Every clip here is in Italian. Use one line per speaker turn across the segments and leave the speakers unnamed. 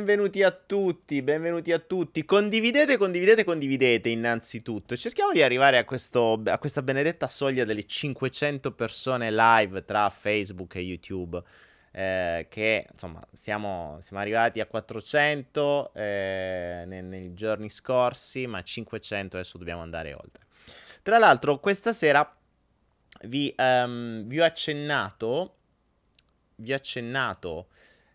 benvenuti a tutti, benvenuti a tutti. Condividete, condividete, condividete innanzitutto. Cerchiamo di arrivare a, questo, a questa benedetta soglia delle 500 persone live tra Facebook e YouTube. Eh, che insomma siamo, siamo, arrivati a 400 eh, nei, nei, giorni scorsi, ma 500 adesso dobbiamo andare oltre. Tra l'altro, questa sera vi, um, vi ho accennato, vi ho accennato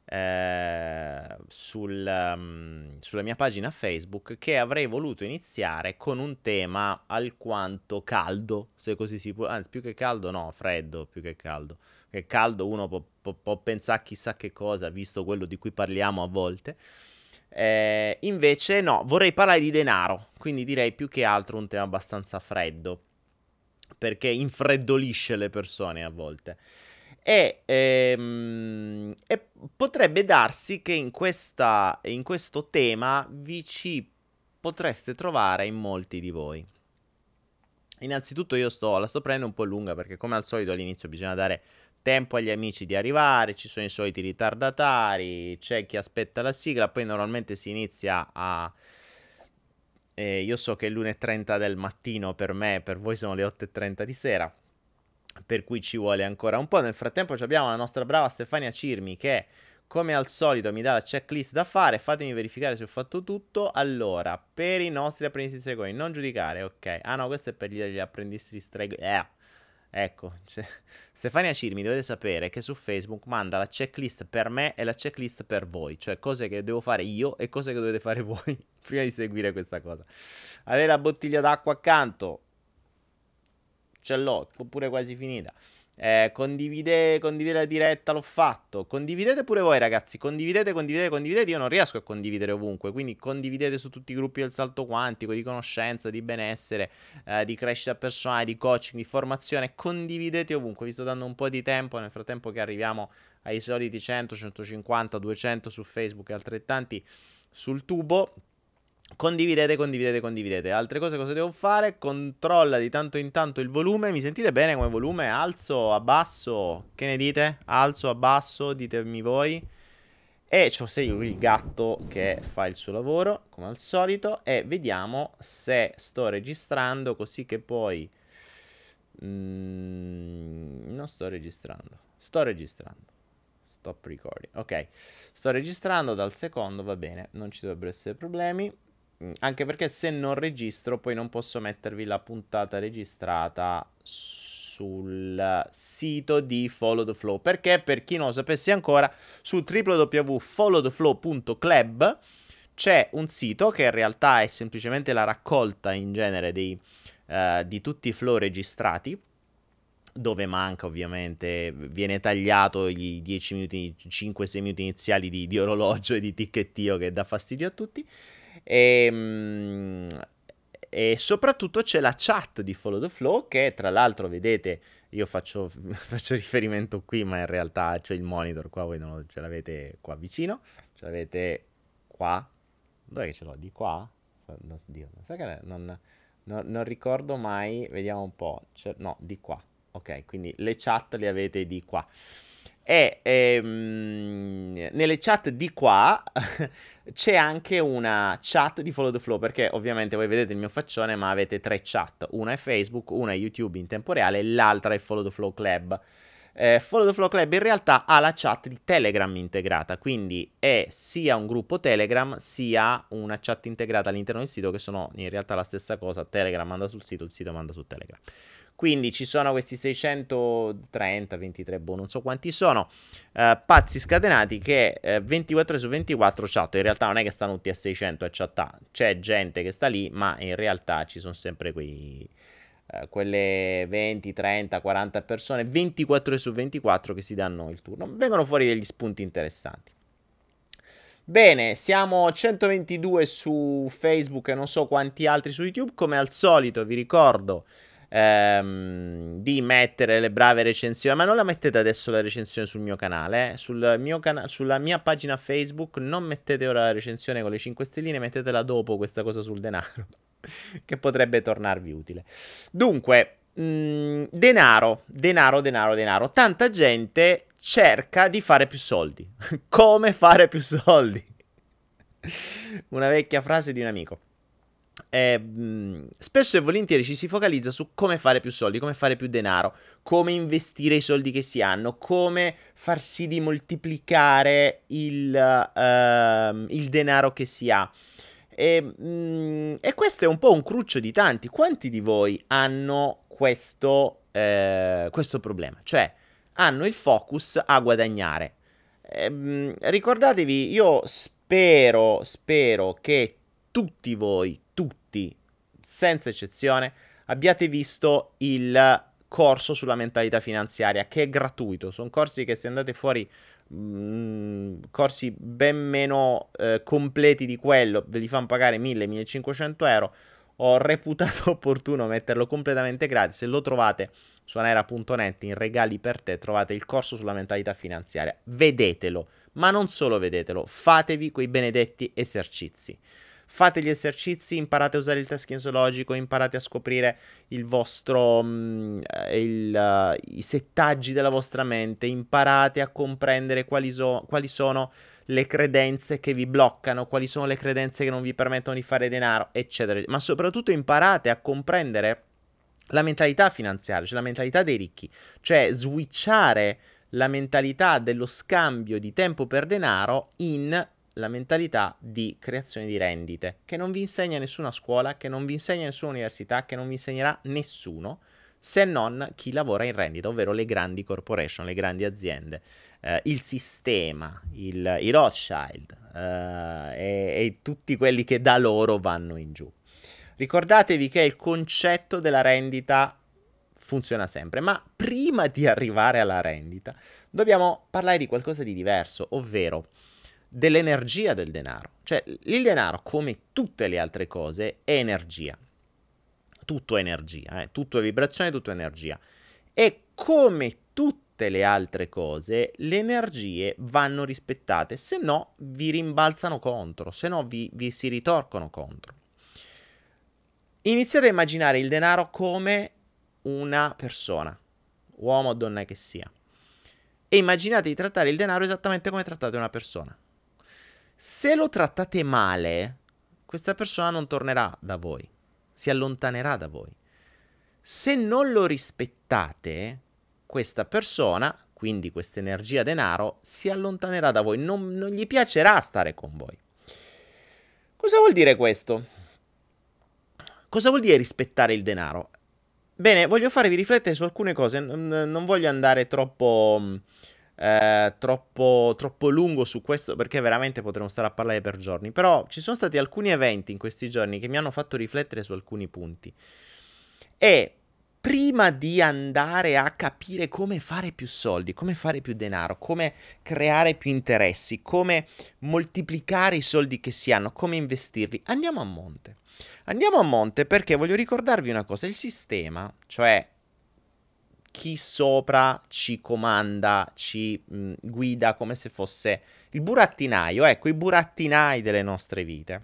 eh, sul, um, sulla mia pagina Facebook che avrei voluto iniziare con un tema alquanto caldo, se così si può, anzi più che caldo no, freddo più che caldo, che caldo uno può, può, può pensare chissà che cosa, visto quello di cui parliamo a volte. Eh, invece no, vorrei parlare di denaro, quindi direi più che altro un tema abbastanza freddo, perché infreddolisce le persone a volte. E, ehm, e, potrebbe darsi che in, questa, in questo tema vi ci potreste trovare in molti di voi. Innanzitutto io sto, la sto prendendo un po' lunga perché come al solito all'inizio bisogna dare tempo agli amici di arrivare, ci sono i soliti ritardatari, c'è chi aspetta la sigla, poi normalmente si inizia a... Eh, io so che è l'1.30 del mattino per me, per voi sono le 8.30 di sera per cui ci vuole ancora un po'. Nel frattempo abbiamo la nostra brava Stefania Cirmi che come al solito mi dà la checklist da fare, fatemi verificare se ho fatto tutto. Allora, per i nostri apprendisti stregoni, non giudicare, ok. Ah no, questo è per gli, apprendisti stregoni. Eh. Ecco, cioè, Stefania Cirmi dovete sapere che su Facebook manda la checklist per me e la checklist per voi, cioè cose che devo fare io e cose che dovete fare voi prima di seguire questa cosa. Avere la bottiglia d'acqua accanto, ce l'ho, pure quasi finita. Eh, condivide, condivide la diretta, l'ho fatto. Condividete pure voi, ragazzi. Condividete, condividete, condividete. Io non riesco a condividere ovunque. Quindi condividete su tutti i gruppi del salto quantico, di conoscenza, di benessere, eh, di crescita personale, di coaching, di formazione. Condividete ovunque. Vi sto dando un po' di tempo. Nel frattempo che arriviamo ai soliti 100, 150, 200 su Facebook e altrettanti sul tubo. Condividete, condividete, condividete. Altre cose cosa devo fare? Controlla di tanto in tanto il volume. Mi sentite bene come volume? Alzo, abbasso? Che ne dite? Alzo, abbasso? Ditemi voi. E c'ho sei il gatto che fa il suo lavoro, come al solito. E vediamo se sto registrando così che poi... Mm, non sto registrando. Sto registrando. Stop recording. Ok, sto registrando dal secondo, va bene, non ci dovrebbero essere problemi. Mm, anche perché se non registro poi non posso mettervi la puntata registrata sul sito di Follow the Flow. Perché per chi non lo sapesse ancora, su www.followtheflow.club c'è un sito che in realtà è semplicemente la raccolta in genere dei, uh, di tutti i flow registrati dove manca ovviamente, viene tagliato i 10 minuti, 5-6 minuti iniziali di, di orologio e di ticchettio che dà fastidio a tutti. E, ehm, e soprattutto c'è la chat di Follow the Flow che tra l'altro vedete io faccio, faccio riferimento qui ma in realtà c'è il monitor qua voi non ce l'avete qua vicino ce l'avete qua. Dove ce l'ho? Di qua? Oddio, non, non, non, ricordo mai vediamo un po' c'è, no di qua. Ok quindi le chat le avete di qua e ehm, nelle chat di qua c'è anche una chat di Follow the Flow perché ovviamente voi vedete il mio faccione ma avete tre chat. Una è Facebook, una è YouTube in tempo reale l'altra è Follow the Flow Club. Eh, Follow the Flow Club in realtà ha la chat di Telegram integrata quindi è sia un gruppo Telegram sia una chat integrata all'interno del sito che sono in realtà la stessa cosa. Telegram manda sul sito, il sito manda su Telegram quindi ci sono questi 630, 23, boh, non so quanti sono, eh, pazzi scatenati che eh, 24 su 24 chat. In realtà non è che stanno tutti a 600 a chat, c'è gente che sta lì, ma in realtà ci sono sempre quei... Uh, quelle 20, 30, 40 persone, 24 su 24 che si danno il turno. Vengono fuori degli spunti interessanti. Bene, siamo 122 su Facebook e non so quanti altri su YouTube. Come al solito, vi ricordo ehm, di mettere le brave recensioni, ma non la mettete adesso la recensione sul mio canale, eh? sul mio cana- sulla mia pagina Facebook non mettete ora la recensione con le 5 stelline, mettetela dopo questa cosa sul denaro, che potrebbe tornarvi utile. Dunque, mh, mm, denaro, denaro, denaro, denaro. Tanta gente cerca di fare più soldi. Come fare più soldi? Una vecchia frase di un amico. Eh, spesso e volentieri ci si focalizza su come fare più soldi, come fare più denaro, come investire i soldi che si hanno, come far sì di moltiplicare il, uh, il denaro che si ha. E, mh, e, questo è un po' un cruccio di tanti. Quanti di voi hanno questo, eh, questo problema? Cioè, hanno il focus a guadagnare. Eh, mh, ricordatevi, io spero, spero che tutti voi, tutti, senza eccezione, abbiate visto il corso sulla mentalità finanziaria, che è gratuito. Sono corsi che se andate fuori mh, mm, corsi ben meno eh, completi di quello, ve li fanno pagare 1000-1500 euro. Ho reputato opportuno metterlo completamente gratis. Se lo trovate su anera.net in regali per te, trovate il corso sulla mentalità finanziaria. Vedetelo, ma non solo vedetelo, fatevi quei benedetti esercizi fate gli esercizi, imparate a usare il test kinesiologico, imparate a scoprire il vostro, um, il, uh, i settaggi della vostra mente, imparate a comprendere quali, so, quali sono le credenze che vi bloccano, quali sono le credenze che non vi permettono di fare denaro, eccetera. Ma soprattutto imparate a comprendere la mentalità finanziaria, cioè la mentalità dei ricchi, cioè switchare la mentalità dello scambio di tempo per denaro in la mentalità di creazione di rendite, che non vi insegna nessuna scuola, che non vi insegna nessuna università, che non vi insegnerà nessuno, se non chi lavora in rendita, ovvero le grandi corporation, le grandi aziende, eh, il sistema, il, i Rothschild eh, e, e tutti quelli che da loro vanno in giù. Ricordatevi che il concetto della rendita funziona sempre, ma prima di arrivare alla rendita dobbiamo parlare di qualcosa di diverso, ovvero dell'energia del denaro. Cioè, il denaro, come tutte le altre cose, è energia. Tutto è energia, eh? tutto è vibrazione, tutto è energia. E come tutte le altre cose, le energie vanno rispettate, se no vi rimbalzano contro, se no vi, vi si ritorcono contro. Iniziate a immaginare il denaro come una persona, uomo o donna che sia. E immaginate di trattare il denaro esattamente come trattate una persona. Se lo trattate male, questa persona non tornerà da voi, si allontanerà da voi. Se non lo rispettate, questa persona, quindi questa energia denaro, si allontanerà da voi, non, non gli piacerà stare con voi. Cosa vuol dire questo? Cosa vuol dire rispettare il denaro? Bene, voglio farvi riflettere su alcune cose, non, non voglio andare troppo eh, troppo, troppo lungo su questo perché veramente potremmo stare a parlare per giorni. Però ci sono stati alcuni eventi in questi giorni che mi hanno fatto riflettere su alcuni punti. E prima di andare a capire come fare più soldi, come fare più denaro, come creare più interessi, come moltiplicare i soldi che si hanno, come investirli, andiamo a monte. Andiamo a monte perché voglio ricordarvi una cosa, il sistema, cioè chi sopra ci comanda, ci mh, guida come se fosse il burattinaio, ecco, i burattinai delle nostre vite.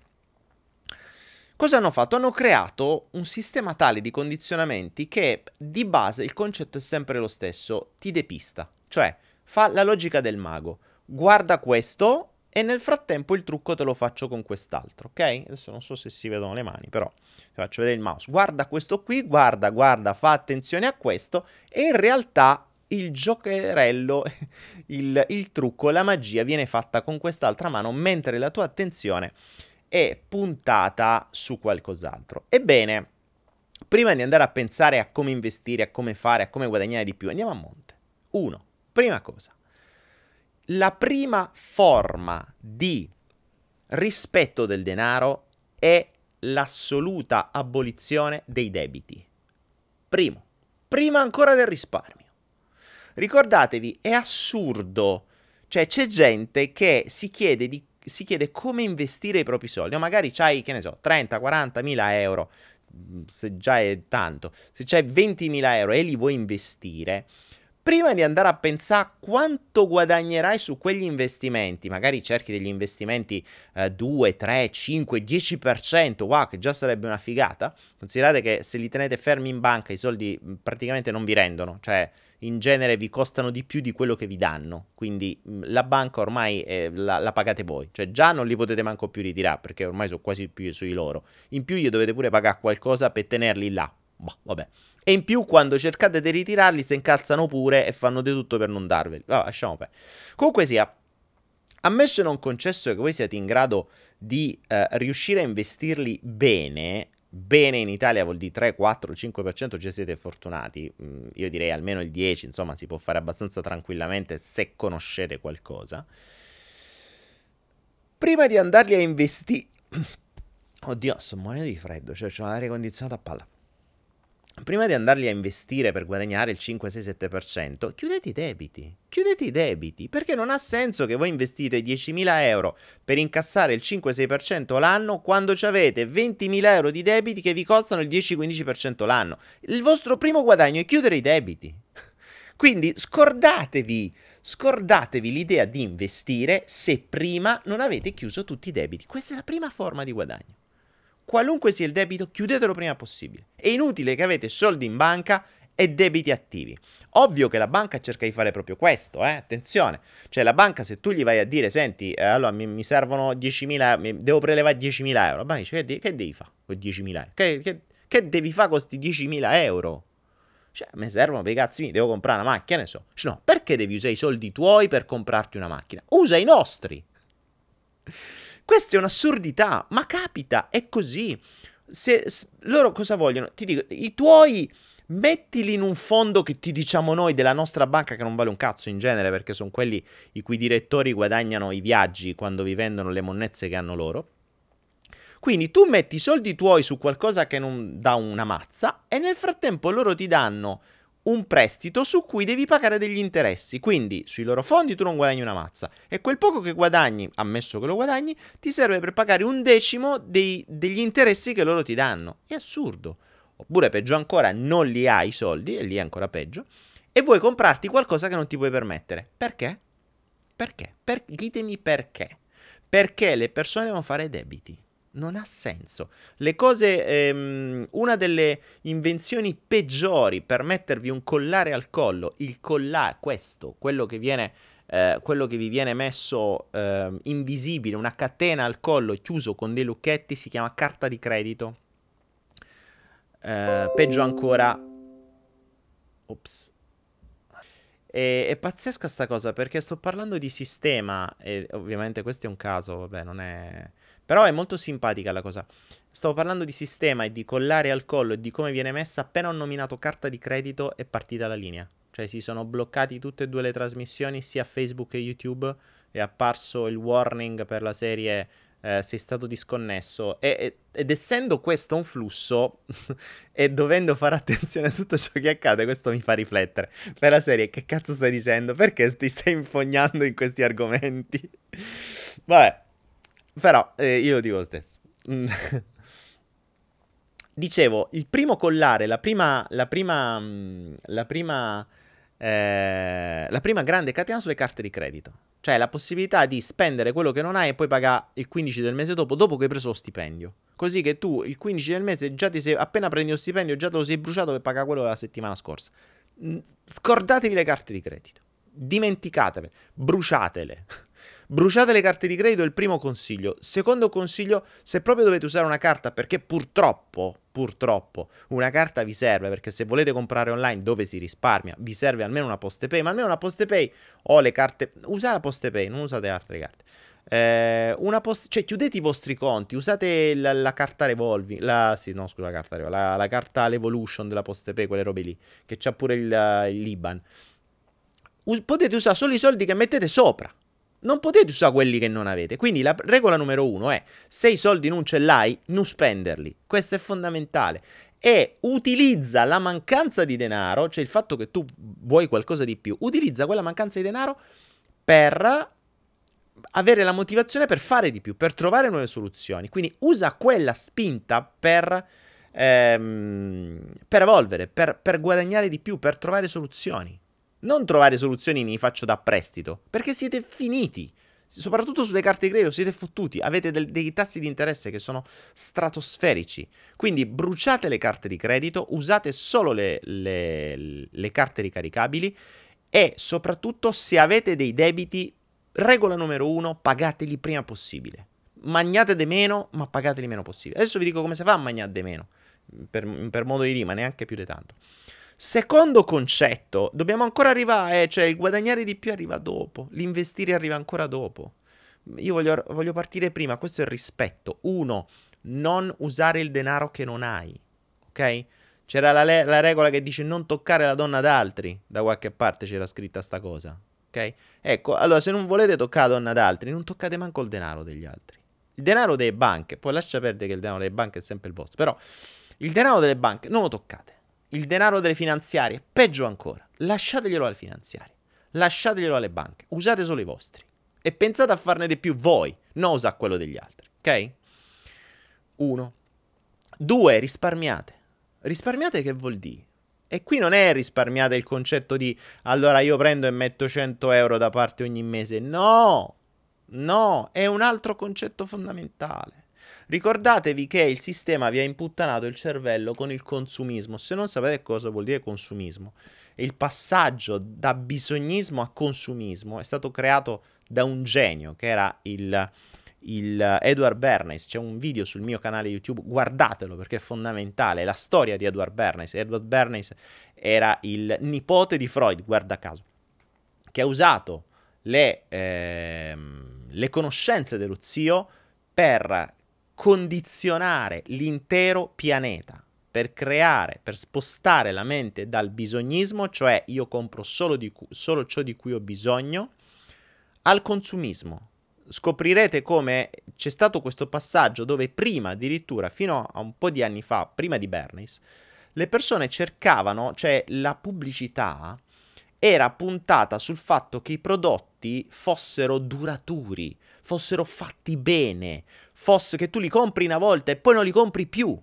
Cosa hanno fatto? Hanno creato un sistema tale di condizionamenti che di base il concetto è sempre lo stesso, ti depista, cioè fa la logica del mago. Guarda questo, e nel frattempo il trucco te lo faccio con quest'altro, ok? Adesso non so se si vedono le mani, però vi faccio vedere il mouse. Guarda questo qui, guarda, guarda, fa attenzione a questo e in realtà il giocherello, il, il trucco, la magia viene fatta con quest'altra mano mentre la tua attenzione è puntata su qualcos'altro. Ebbene, prima di andare a pensare a come investire, a come fare, a come guadagnare di più, andiamo a monte. Uno, prima cosa la prima forma di rispetto del denaro è l'assoluta abolizione dei debiti. Primo, prima ancora del risparmio. Ricordatevi, è assurdo, cioè c'è gente che si chiede, di, si chiede come investire i propri soldi, o magari c'hai, che ne so, 30, 40 mila euro, se già è tanto, se c'hai 20 mila euro e li vuoi investire, prima di andare a pensare quanto guadagnerai su quegli investimenti, magari cerchi degli investimenti eh, 2, 3, 5, 10%, wow, che già sarebbe una figata. Considerate che se li tenete fermi in banca i soldi mm, praticamente non vi rendono, cioè in genere vi costano di più di quello che vi danno, quindi mm, la banca ormai eh, la, la, pagate voi, cioè già non li potete manco più ritirare perché ormai sono quasi più sui loro. In più gli dovete pure pagare qualcosa per tenerli là. Boh, vabbè. E in più, quando cercate di ritirarli, si incazzano pure e fanno di tutto per non darveli. Vabbè, lasciamo perdere. Comunque sia, ammesso e non concesso che voi siate in grado di eh, riuscire a investirli bene, bene in Italia vuol dire 3, 4, 5%, già siete fortunati. Mm, io direi almeno il 10, insomma, si può fare abbastanza tranquillamente se conoscete qualcosa. Prima di andarli a investire... Oddio, sto morendo di freddo, cioè c'è un'aria condizionata a palla prima di andarli a investire per guadagnare il 5-6-7%, chiudete i debiti. Chiudete i debiti, perché non ha senso che voi investite 10.000 euro per incassare il 5-6% l'anno quando avete 20.000 euro di debiti che vi costano il 10-15% l'anno. Il vostro primo guadagno è chiudere i debiti. Quindi scordatevi, scordatevi l'idea di investire se prima non avete chiuso tutti i debiti. Questa è la prima forma di guadagno qualunque sia il debito, chiudetelo prima possibile. È inutile che avete soldi in banca e debiti attivi. Ovvio che la banca cerca di fare proprio questo, eh? attenzione. Cioè la banca se tu gli vai a dire, senti, eh, allora mi, mi, servono 10.000, mi, devo prelevare 10.000 euro, la banca dice, che, de- che devi fare con 10.000 euro? Che, che, che devi fare con questi 10.000 euro? Cioè, mi servono per i cazzi devo comprare una macchina, ne so. Cioè, no, perché devi usare i soldi tuoi per comprarti una macchina? Usa i nostri. Questa è un'assurdità, ma capita, è così. Se, se, loro cosa vogliono? Ti dico, i tuoi mettili in un fondo che ti diciamo noi della nostra banca che non vale un cazzo in genere perché sono quelli i cui direttori guadagnano i viaggi quando vi vendono le monnezze che hanno loro. Quindi tu metti i soldi tuoi su qualcosa che non dà una mazza e nel frattempo loro ti danno un prestito su cui devi pagare degli interessi. Quindi sui loro fondi tu non guadagni una mazza e quel poco che guadagni, ammesso che lo guadagni, ti serve per pagare un decimo dei, degli interessi che loro ti danno. È assurdo. Oppure peggio ancora, non li hai i soldi, e lì è ancora peggio, e vuoi comprarti qualcosa che non ti puoi permettere. Perché? Perché? Per, ditemi perché. Perché le persone devono fare debiti non ha senso. Le cose, ehm, una delle invenzioni peggiori per mettervi un collare al collo, il collare, questo, quello che viene, eh, quello che vi viene messo eh, invisibile, una catena al collo chiuso con dei lucchetti, si chiama carta di credito. Eh, peggio ancora, ops. E, è pazzesca sta cosa perché sto parlando di sistema e ovviamente questo è un caso, vabbè, non è però è molto simpatica la cosa. Stavo parlando di sistema e di collare al collo e di come viene messa appena ho nominato carta di credito è partita la linea. Cioè si sono bloccati tutte e due le trasmissioni, sia Facebook che YouTube, è apparso il warning per la serie eh, sei stato disconnesso. E, ed essendo questo un flusso e dovendo fare attenzione a tutto ciò che accade, questo mi fa riflettere. Per la serie, che cazzo stai dicendo? Perché ti stai infognando in questi argomenti? Vabbè. Però eh, io lo dico lo stesso. Dicevo, il primo collare, la prima, la prima, mm, la prima, eh, la prima grande catena sulle carte di credito. Cioè la possibilità di spendere quello che non hai e poi pagare il 15 del mese dopo, dopo che hai preso lo stipendio. Così che tu il 15 del mese già ti sei, appena prendi lo stipendio, già te lo sei bruciato per pagare quello della settimana scorsa. Mm, scordatevi le carte di credito. Dimenticatele, bruciatele. Bruciate le carte di credito è il primo consiglio. Secondo consiglio, se proprio dovete usare una carta, perché purtroppo, purtroppo, una carta vi serve, perché se volete comprare online dove si risparmia, vi serve almeno una poste pay, ma almeno una poste pay o le carte... Usate la poste pay, non usate altre carte. Eh, post- cioè chiudete i vostri conti, usate la, la carta revolving, la, sì, no scusa, la carta, la, la carta l'evolution della poste pay, quelle robe lì, che c'ha pure il, il Liban. Us- potete usare solo i soldi che mettete sopra non potete usare quelli che non avete. Quindi la regola numero uno è: se i soldi non ce l'hai, non spenderli. Questo è fondamentale. E utilizza la mancanza di denaro, cioè il fatto che tu vuoi qualcosa di più, utilizza quella mancanza di denaro per avere la motivazione per fare di più, per trovare nuove soluzioni. Quindi usa quella spinta per, ehm, per evolvere, per, per guadagnare di più, per trovare soluzioni. Non trovare soluzioni mi faccio da prestito, perché siete finiti. Soprattutto sulle carte di credito siete fottuti, avete del, dei tassi di interesse che sono stratosferici. Quindi bruciate le carte di credito, usate solo le, le, le carte ricaricabili e soprattutto se avete dei debiti, regola numero uno, pagateli prima possibile. Magnate di meno, ma pagateli meno possibile. Adesso vi dico come si fa a magnare di meno, per, per modo di rima, neanche più di tanto. Secondo concetto, dobbiamo ancora arrivare, eh, cioè il guadagnare di più arriva dopo, l'investire arriva ancora dopo. Io voglio, voglio partire prima, questo è il rispetto. Uno, non usare il denaro che non hai, ok? C'era la, le- la regola che dice non toccare la donna d'altri, da qualche parte c'era scritta sta cosa, ok? Ecco, allora se non volete toccare la donna d'altri, non toccate manco il denaro degli altri. Il denaro delle banche, poi lascia perdere che il denaro delle banche è sempre il vostro, però il denaro delle banche non lo toccate il denaro delle finanziarie, peggio ancora, lasciateglielo alle finanziarie, lasciateglielo alle banche, usate solo i vostri e pensate a farne di più voi, non usare quello degli altri, ok? Uno. Due, risparmiate. Risparmiate che vuol dire? E qui non è risparmiate il concetto di allora io prendo e metto 100 euro da parte ogni mese. No, no, è un altro concetto fondamentale. Ricordatevi che il sistema vi ha imputtanato il cervello con il consumismo. Se non sapete cosa vuol dire consumismo, il passaggio da bisognismo a consumismo è stato creato da un genio che era il, il Edward Bernays. C'è un video sul mio canale YouTube, guardatelo perché è fondamentale. La storia di Edward Bernays. Edward Bernays era il nipote di Freud, guarda caso, che ha usato le, ehm, le conoscenze dello zio per condizionare l'intero pianeta per creare, per spostare la mente dal bisognismo, cioè io compro solo, cu- solo ciò di cui ho bisogno, al consumismo. Scoprirete come c'è stato questo passaggio dove prima, addirittura fino a un po' di anni fa, prima di Bernays, le persone cercavano, cioè la pubblicità era puntata sul fatto che i prodotti fossero duraturi, fossero fatti bene, fosse che tu li compri una volta e poi non li compri più.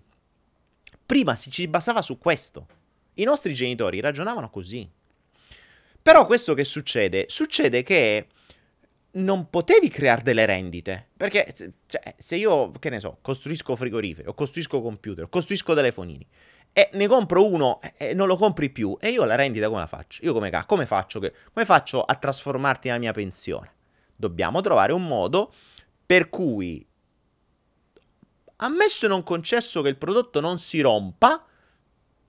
Prima si ci basava su questo. I nostri genitori ragionavano così. Però questo che succede? Succede che non potevi creare delle rendite. Perché cioè, se io, che ne so, costruisco frigoriferi, o costruisco computer, o costruisco telefonini, e ne compro uno e non lo compri più, e io la rendita come la faccio? Io come, come, faccio, che, come faccio a trasformarti nella mia pensione? Dobbiamo trovare un modo per cui ammesso e non concesso che il prodotto non si rompa,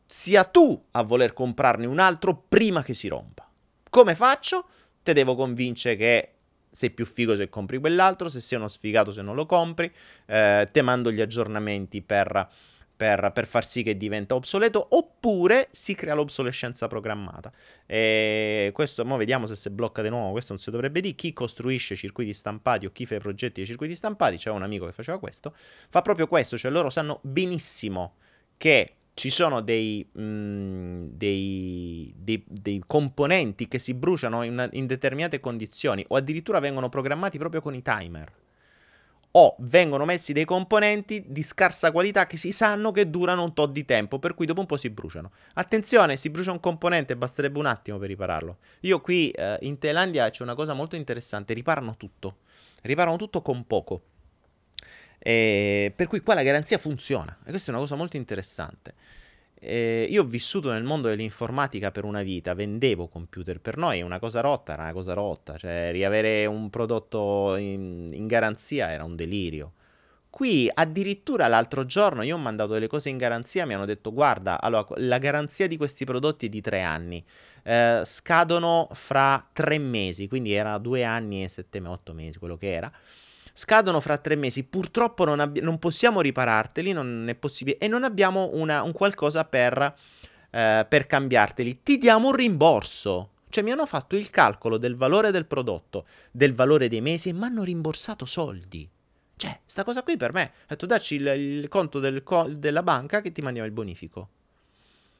sia tu a voler comprarne un altro prima che si rompa. Come faccio? Te devo convincere che sei più figo se compri quell'altro, se sei uno sfigato se non lo compri, eh, te mando gli aggiornamenti per per, per, far sì che diventa obsoleto, oppure si crea l'obsolescenza programmata. E questo, mo vediamo se si blocca di nuovo, questo non si dovrebbe dire. Chi costruisce circuiti stampati o chi fa i progetti di circuiti stampati, c'è un amico che faceva questo, fa proprio questo, cioè loro sanno benissimo che ci sono dei, mh, mm, dei, dei, dei, componenti che si bruciano in, in determinate condizioni o addirittura vengono programmati proprio con i timer o vengono messi dei componenti di scarsa qualità che si sanno che durano un tot di tempo, per cui dopo un po' si bruciano. Attenzione, si brucia un componente, basterebbe un attimo per ripararlo. Io qui eh, in Thailandia c'è una cosa molto interessante, riparano tutto. Riparano tutto con poco. E per cui qua la garanzia funziona. E questa è una cosa molto interessante. Eh, io ho vissuto nel mondo dell'informatica per una vita, vendevo computer, per noi una cosa rotta era una cosa rotta, cioè riavere un prodotto in, in garanzia era un delirio. Qui addirittura l'altro giorno io ho mandato delle cose in garanzia, mi hanno detto guarda, allora la garanzia di questi prodotti è di tre anni, eh, scadono fra tre mesi, quindi era due anni e sette, otto mesi, quello che era scadono fra tre mesi, purtroppo non, abbi- non possiamo ripararteli, non è possibile, e non abbiamo una, un qualcosa per, eh, per cambiarteli. Ti diamo un rimborso. Cioè mi hanno fatto il calcolo del valore del prodotto, del valore dei mesi e mi hanno rimborsato soldi. Cioè, sta cosa qui per me. Ho detto, dacci il, il conto del, della banca che ti mandiamo il bonifico.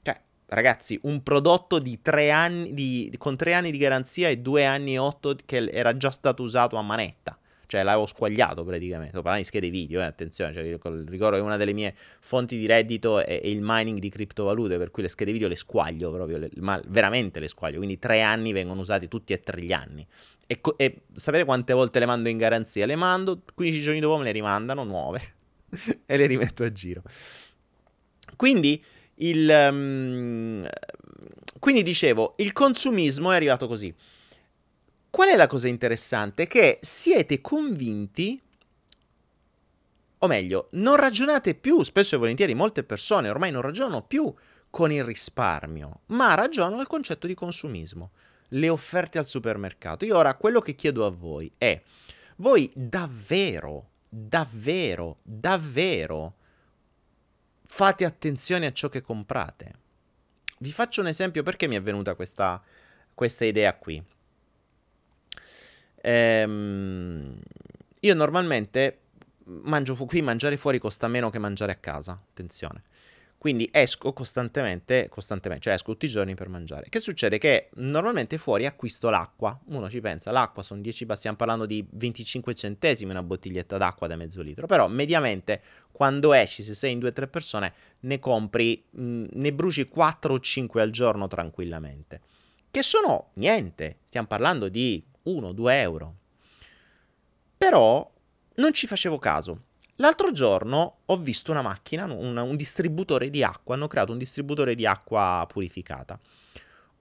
Cioè, ragazzi, un prodotto tre anni, di, con tre anni di garanzia e due anni e otto che era già stato usato a manetta. Cioè l'avevo squagliato praticamente. Sto parlando di schede video, eh, attenzione, cioè, ricordo che una delle mie fonti di reddito è, è, il mining di criptovalute, per cui le schede video le squaglio proprio, le, ma veramente le squaglio, quindi tre anni vengono usati tutti e tre gli anni. E, e, sapete quante volte le mando in garanzia? Le mando, 15 giorni dopo me le rimandano nuove e le rimetto a giro. Quindi il... Um, quindi dicevo, il consumismo è arrivato così. Qual è la cosa interessante? Che siete convinti, o meglio, non ragionate più, spesso e volentieri molte persone ormai non ragionano più con il risparmio, ma ragionano al concetto di consumismo, le offerte al supermercato. Io ora quello che chiedo a voi è, voi davvero, davvero, davvero fate attenzione a ciò che comprate? Vi faccio un esempio perché mi è venuta questa, questa idea qui. Ehm, io normalmente mangio fu- qui mangiare fuori costa meno che mangiare a casa, attenzione. Quindi esco costantemente, costantemente, cioè esco tutti i giorni per mangiare. Che succede? Che normalmente fuori acquisto l'acqua. Uno ci pensa, l'acqua sono 10, stiamo parlando di 25 centesimi una bottiglietta d'acqua da mezzo litro. Però mediamente quando esci, se sei in 2-3 persone, ne compri, mh, ne bruci 4 o 5 al giorno tranquillamente. Che sono niente, stiamo parlando di 1-2 euro. Però non ci facevo caso. L'altro giorno ho visto una macchina, un, un distributore di acqua, hanno creato un distributore di acqua purificata.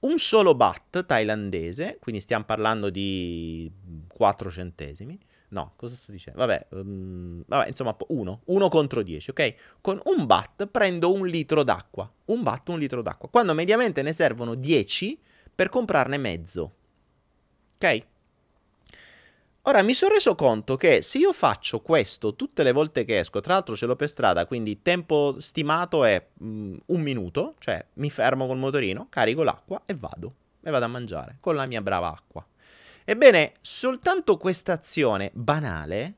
Un solo baht thailandese, quindi stiamo parlando di 4 centesimi. No, cosa sto dicendo? Vabbè, um, vabbè insomma, uno, uno contro 10, ok? Con un baht prendo un litro d'acqua. Un baht, un litro d'acqua. Quando mediamente ne servono 10 per comprarne mezzo. Ok? Ora mi sono reso conto che se io faccio questo tutte le volte che esco, tra l'altro ce l'ho per strada, quindi tempo stimato è mm, un minuto, cioè mi fermo col motorino, carico l'acqua e vado, e vado a mangiare con la mia brava acqua. Ebbene, soltanto questa azione banale,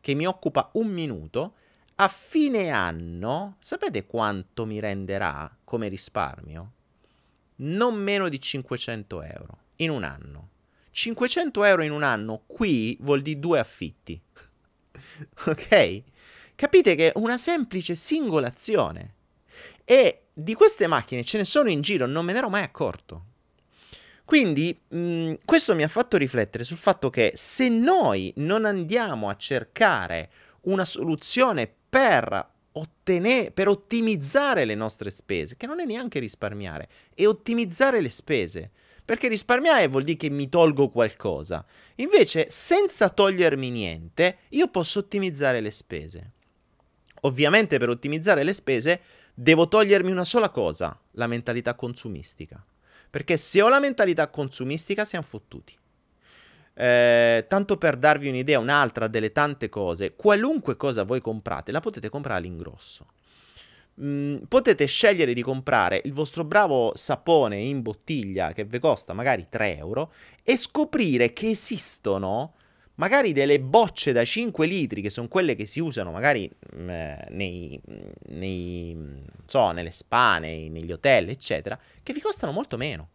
che mi occupa un minuto, a fine anno, sapete quanto mi renderà come risparmio? Non meno di 500 euro in un anno. 500 euro in un anno qui vuol dire due affitti. ok? Capite che è una semplice singolazione. E di queste macchine ce ne sono in giro, non me ne ero mai accorto. Quindi mh, questo mi ha fatto riflettere sul fatto che se noi non andiamo a cercare una soluzione per, ottenere, per ottimizzare le nostre spese, che non è neanche risparmiare, è ottimizzare le spese, perché risparmiare vuol dire che mi tolgo qualcosa. Invece, senza togliermi niente, io posso ottimizzare le spese. Ovviamente per ottimizzare le spese devo togliermi una sola cosa, la mentalità consumistica. Perché se ho la mentalità consumistica siamo fottuti. Eh, tanto per darvi un'idea, un'altra delle tante cose, qualunque cosa voi comprate, la potete comprare all'ingrosso mm, potete scegliere di comprare il vostro bravo sapone in bottiglia che vi costa magari 3 euro e scoprire che esistono magari delle bocce da 5 litri che sono quelle che si usano magari mh, mm, nei, nei so, nelle spa, nei, negli hotel, eccetera, che vi costano molto meno.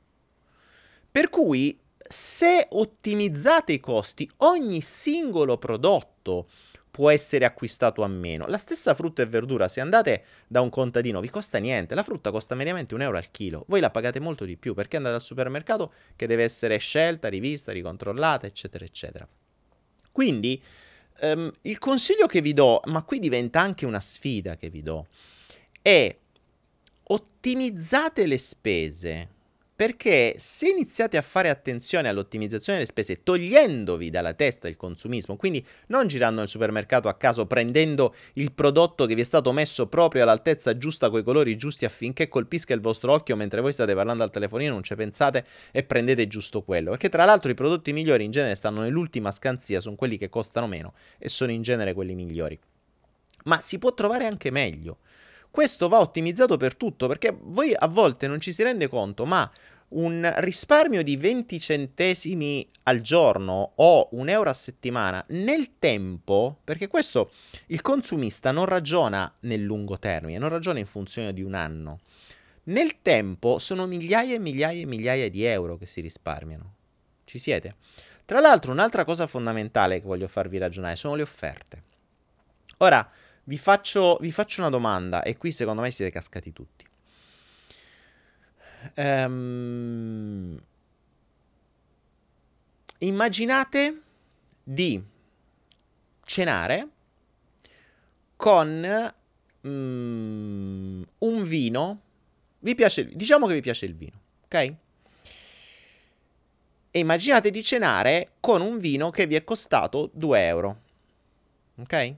Per cui se ottimizzate i costi, ogni singolo prodotto può essere acquistato a meno. La stessa frutta e verdura, se andate da un contadino, vi costa niente. La frutta costa mediamente un euro al chilo. Voi la pagate molto di più perché andate al supermercato che deve essere scelta, rivista, ricontrollata, eccetera, eccetera. Quindi um, il consiglio che vi do, ma qui diventa anche una sfida che vi do, è ottimizzate le spese perché se iniziate a fare attenzione all'ottimizzazione delle spese, togliendovi dalla testa il consumismo, quindi non girando nel supermercato a caso, prendendo il prodotto che vi è stato messo proprio all'altezza giusta, con i colori giusti affinché colpisca il vostro occhio mentre voi state parlando al telefonino, non ci pensate e prendete giusto quello. Perché tra l'altro i prodotti migliori in genere stanno nell'ultima scansia, sono quelli che costano meno e sono in genere quelli migliori. Ma si può trovare anche meglio. Questo va ottimizzato per tutto perché voi a volte non ci si rende conto, ma un risparmio di 20 centesimi al giorno o un euro a settimana nel tempo, perché questo il consumista non ragiona nel lungo termine, non ragiona in funzione di un anno. Nel tempo sono migliaia e migliaia e migliaia di euro che si risparmiano. Ci siete? Tra l'altro, un'altra cosa fondamentale che voglio farvi ragionare sono le offerte. Ora, vi faccio, vi faccio una domanda e qui secondo me siete cascati tutti. Um, immaginate di cenare con mm, un vino. Vi piace, diciamo che vi piace il vino, ok? E immaginate di cenare con un vino che vi è costato 2 euro, ok?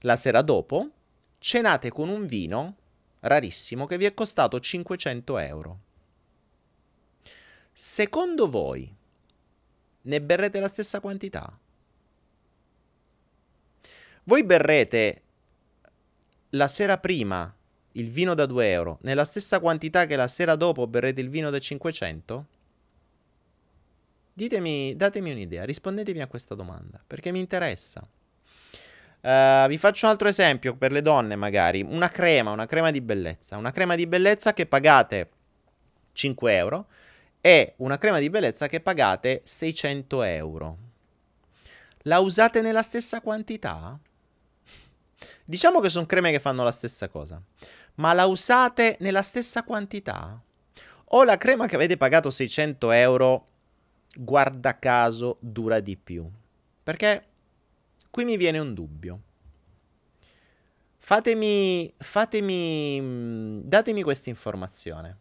La sera dopo cenate con un vino rarissimo che vi è costato 500 euro. Secondo voi ne berrete la stessa quantità? Voi berrete la sera prima il vino da 2 euro nella stessa quantità che la sera dopo berrete il vino da 500? Ditemi, datemi un'idea, rispondetemi a questa domanda, perché mi interessa. Uh, vi faccio un altro esempio per le donne, magari. Una crema, una crema di bellezza. Una crema di bellezza che pagate 5 euro e una crema di bellezza che pagate 600 euro. La usate nella stessa quantità? Diciamo che sono creme che fanno la stessa cosa, ma la usate nella stessa quantità? O la crema che avete pagato 600 euro, guarda caso, dura di più? Perché qui mi viene un dubbio. Fatemi, fatemi, mm, datemi questa informazione.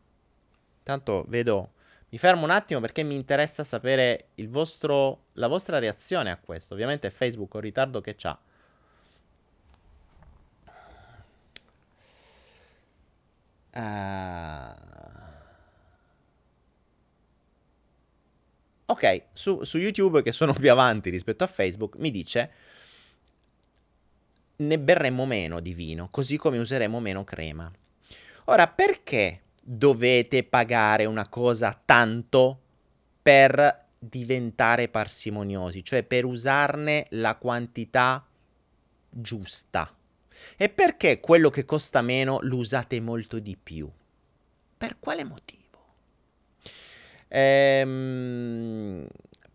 Tanto vedo, mi fermo un attimo perché mi interessa sapere vostro, la vostra reazione a questo. Ovviamente Facebook ho ritardo che c'ha. Uh... Ok, su, su YouTube che sono più avanti rispetto a Facebook mi dice ne berremmo meno di vino, così come useremo meno crema. Ora, perché dovete pagare una cosa tanto per diventare parsimoniosi, cioè per usarne la quantità giusta? E perché quello che costa meno lo usate molto di più? Per quale motivo? Ehm,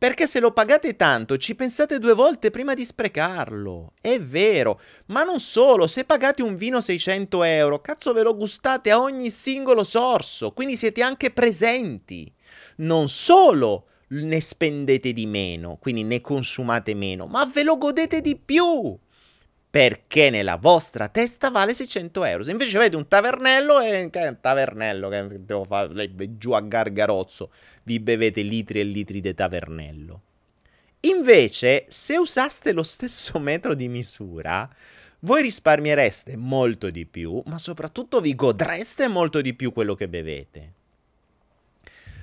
perché se lo pagate tanto ci pensate due volte prima di sprecarlo. È vero. Ma non solo, se pagate un vino 600 euro, cazzo ve lo gustate a ogni singolo sorso. Quindi siete anche presenti. Non solo ne spendete di meno, quindi ne consumate meno, ma ve lo godete di più perché nella vostra testa vale 600 euro. Se invece avete un tavernello, è un tavernello che devo fare giù a gargarozzo, vi bevete litri e litri di tavernello. Invece, se usaste lo stesso metro di misura, voi risparmiereste molto di più, ma soprattutto vi godreste molto di più quello che bevete.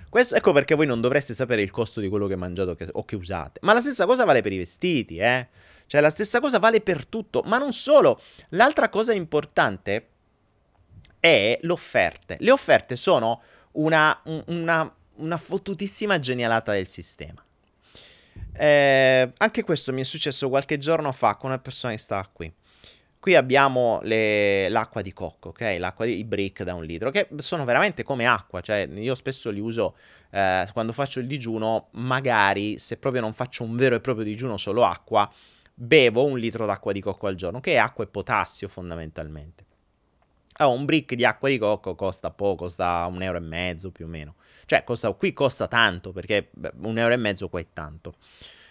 Questo, ecco perché voi non dovreste sapere il costo di quello che mangiate o che usate. Ma la stessa cosa vale per i vestiti, eh? Cioè la stessa cosa vale per tutto, ma non solo. L'altra cosa importante è le offerte. Le offerte sono una, una, una fottutissima genialata del sistema. Eh, anche questo mi è successo qualche giorno fa con una persona che sta qui. Qui abbiamo le, l'acqua di cocco, ok? L'acqua di brick da un litro, che sono veramente come acqua, cioè io spesso li uso eh, quando faccio il digiuno, magari se proprio non faccio un vero e proprio digiuno solo acqua, bevo un litro d'acqua di cocco al giorno, che è acqua e potassio fondamentalmente. Allora, un brick di acqua di cocco costa poco, costa un euro e mezzo più o meno. Cioè, costa, qui costa tanto, perché beh, un euro e mezzo qua è tanto.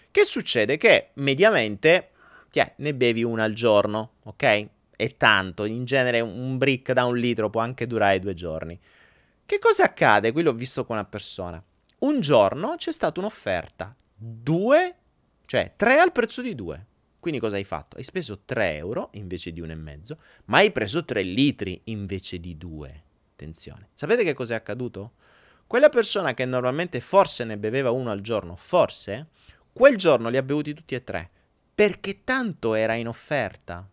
Che succede? Che mediamente tiè, ne bevi una al giorno, ok? È tanto, in genere un brick da un litro può anche durare due giorni. Che cosa accade? Qui l'ho visto con una persona. Un giorno c'è stata un'offerta, due, cioè tre al prezzo di due. Quindi cosa hai fatto? Hai speso 3 euro invece di 1,5, ma hai preso 3 litri invece di 2. Attenzione. Sapete che cosa è accaduto? Quella persona che normalmente forse ne beveva uno al giorno, forse, quel giorno li ha bevuti tutti e tre. Perché tanto era in offerta.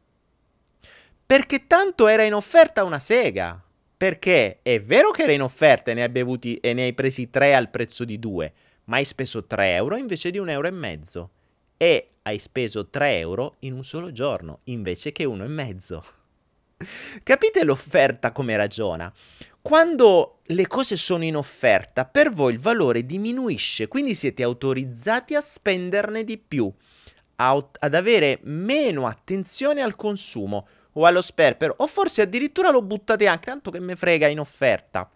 Perché tanto era in offerta una sega. Perché è vero che era in offerta e ne hai bevuti e ne hai presi 3 al prezzo di 2, ma hai speso 3 euro invece di 1,5 euro e hai speso 3 euro in un solo giorno invece che uno e mezzo. Capite l'offerta come ragiona? Quando le cose sono in offerta, per voi il valore diminuisce, quindi siete autorizzati a spenderne di più, a, ad avere meno attenzione al consumo o allo sperpero, o forse addirittura lo buttate anche, tanto che me frega in offerta.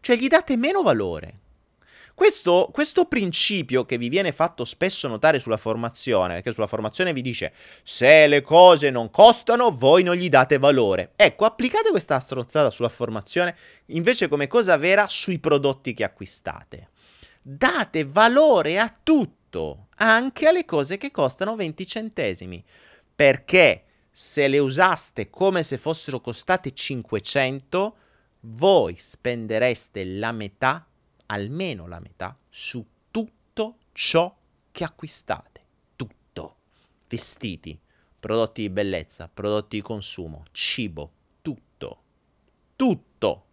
Cioè gli date meno valore. Questo, questo, principio che vi viene fatto spesso notare sulla formazione, perché sulla formazione vi dice se le cose non costano, voi non gli date valore. Ecco, applicate questa stronzata sulla formazione invece come cosa vera sui prodotti che acquistate. Date valore a tutto, anche alle cose che costano 20 centesimi, perché se le usaste come se fossero costate 500, voi spendereste la metà almeno la metà su tutto ciò che acquistate. Tutto. Vestiti, prodotti di bellezza, prodotti di consumo, cibo, tutto. Tutto.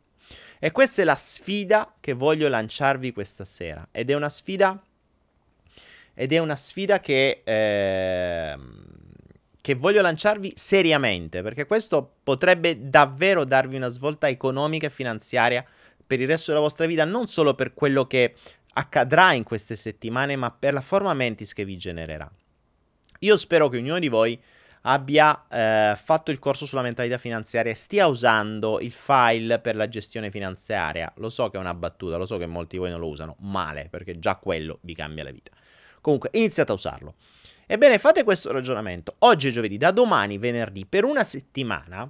E questa è la sfida che voglio lanciarvi questa sera. Ed è una sfida. Ed è una sfida che. Eh, che voglio lanciarvi seriamente. Perché questo potrebbe davvero darvi una svolta economica e finanziaria per il resto della vostra vita, non solo per quello che accadrà in queste settimane, ma per la forma mentis che vi genererà. Io spero che ognuno di voi abbia eh, fatto il corso sulla mentalità finanziaria e stia usando il file per la gestione finanziaria. Lo so che è una battuta, lo so che molti di voi non lo usano male, perché già quello vi cambia la vita. Comunque, iniziate a usarlo. Ebbene, fate questo ragionamento. Oggi è giovedì, da domani, venerdì, per una settimana,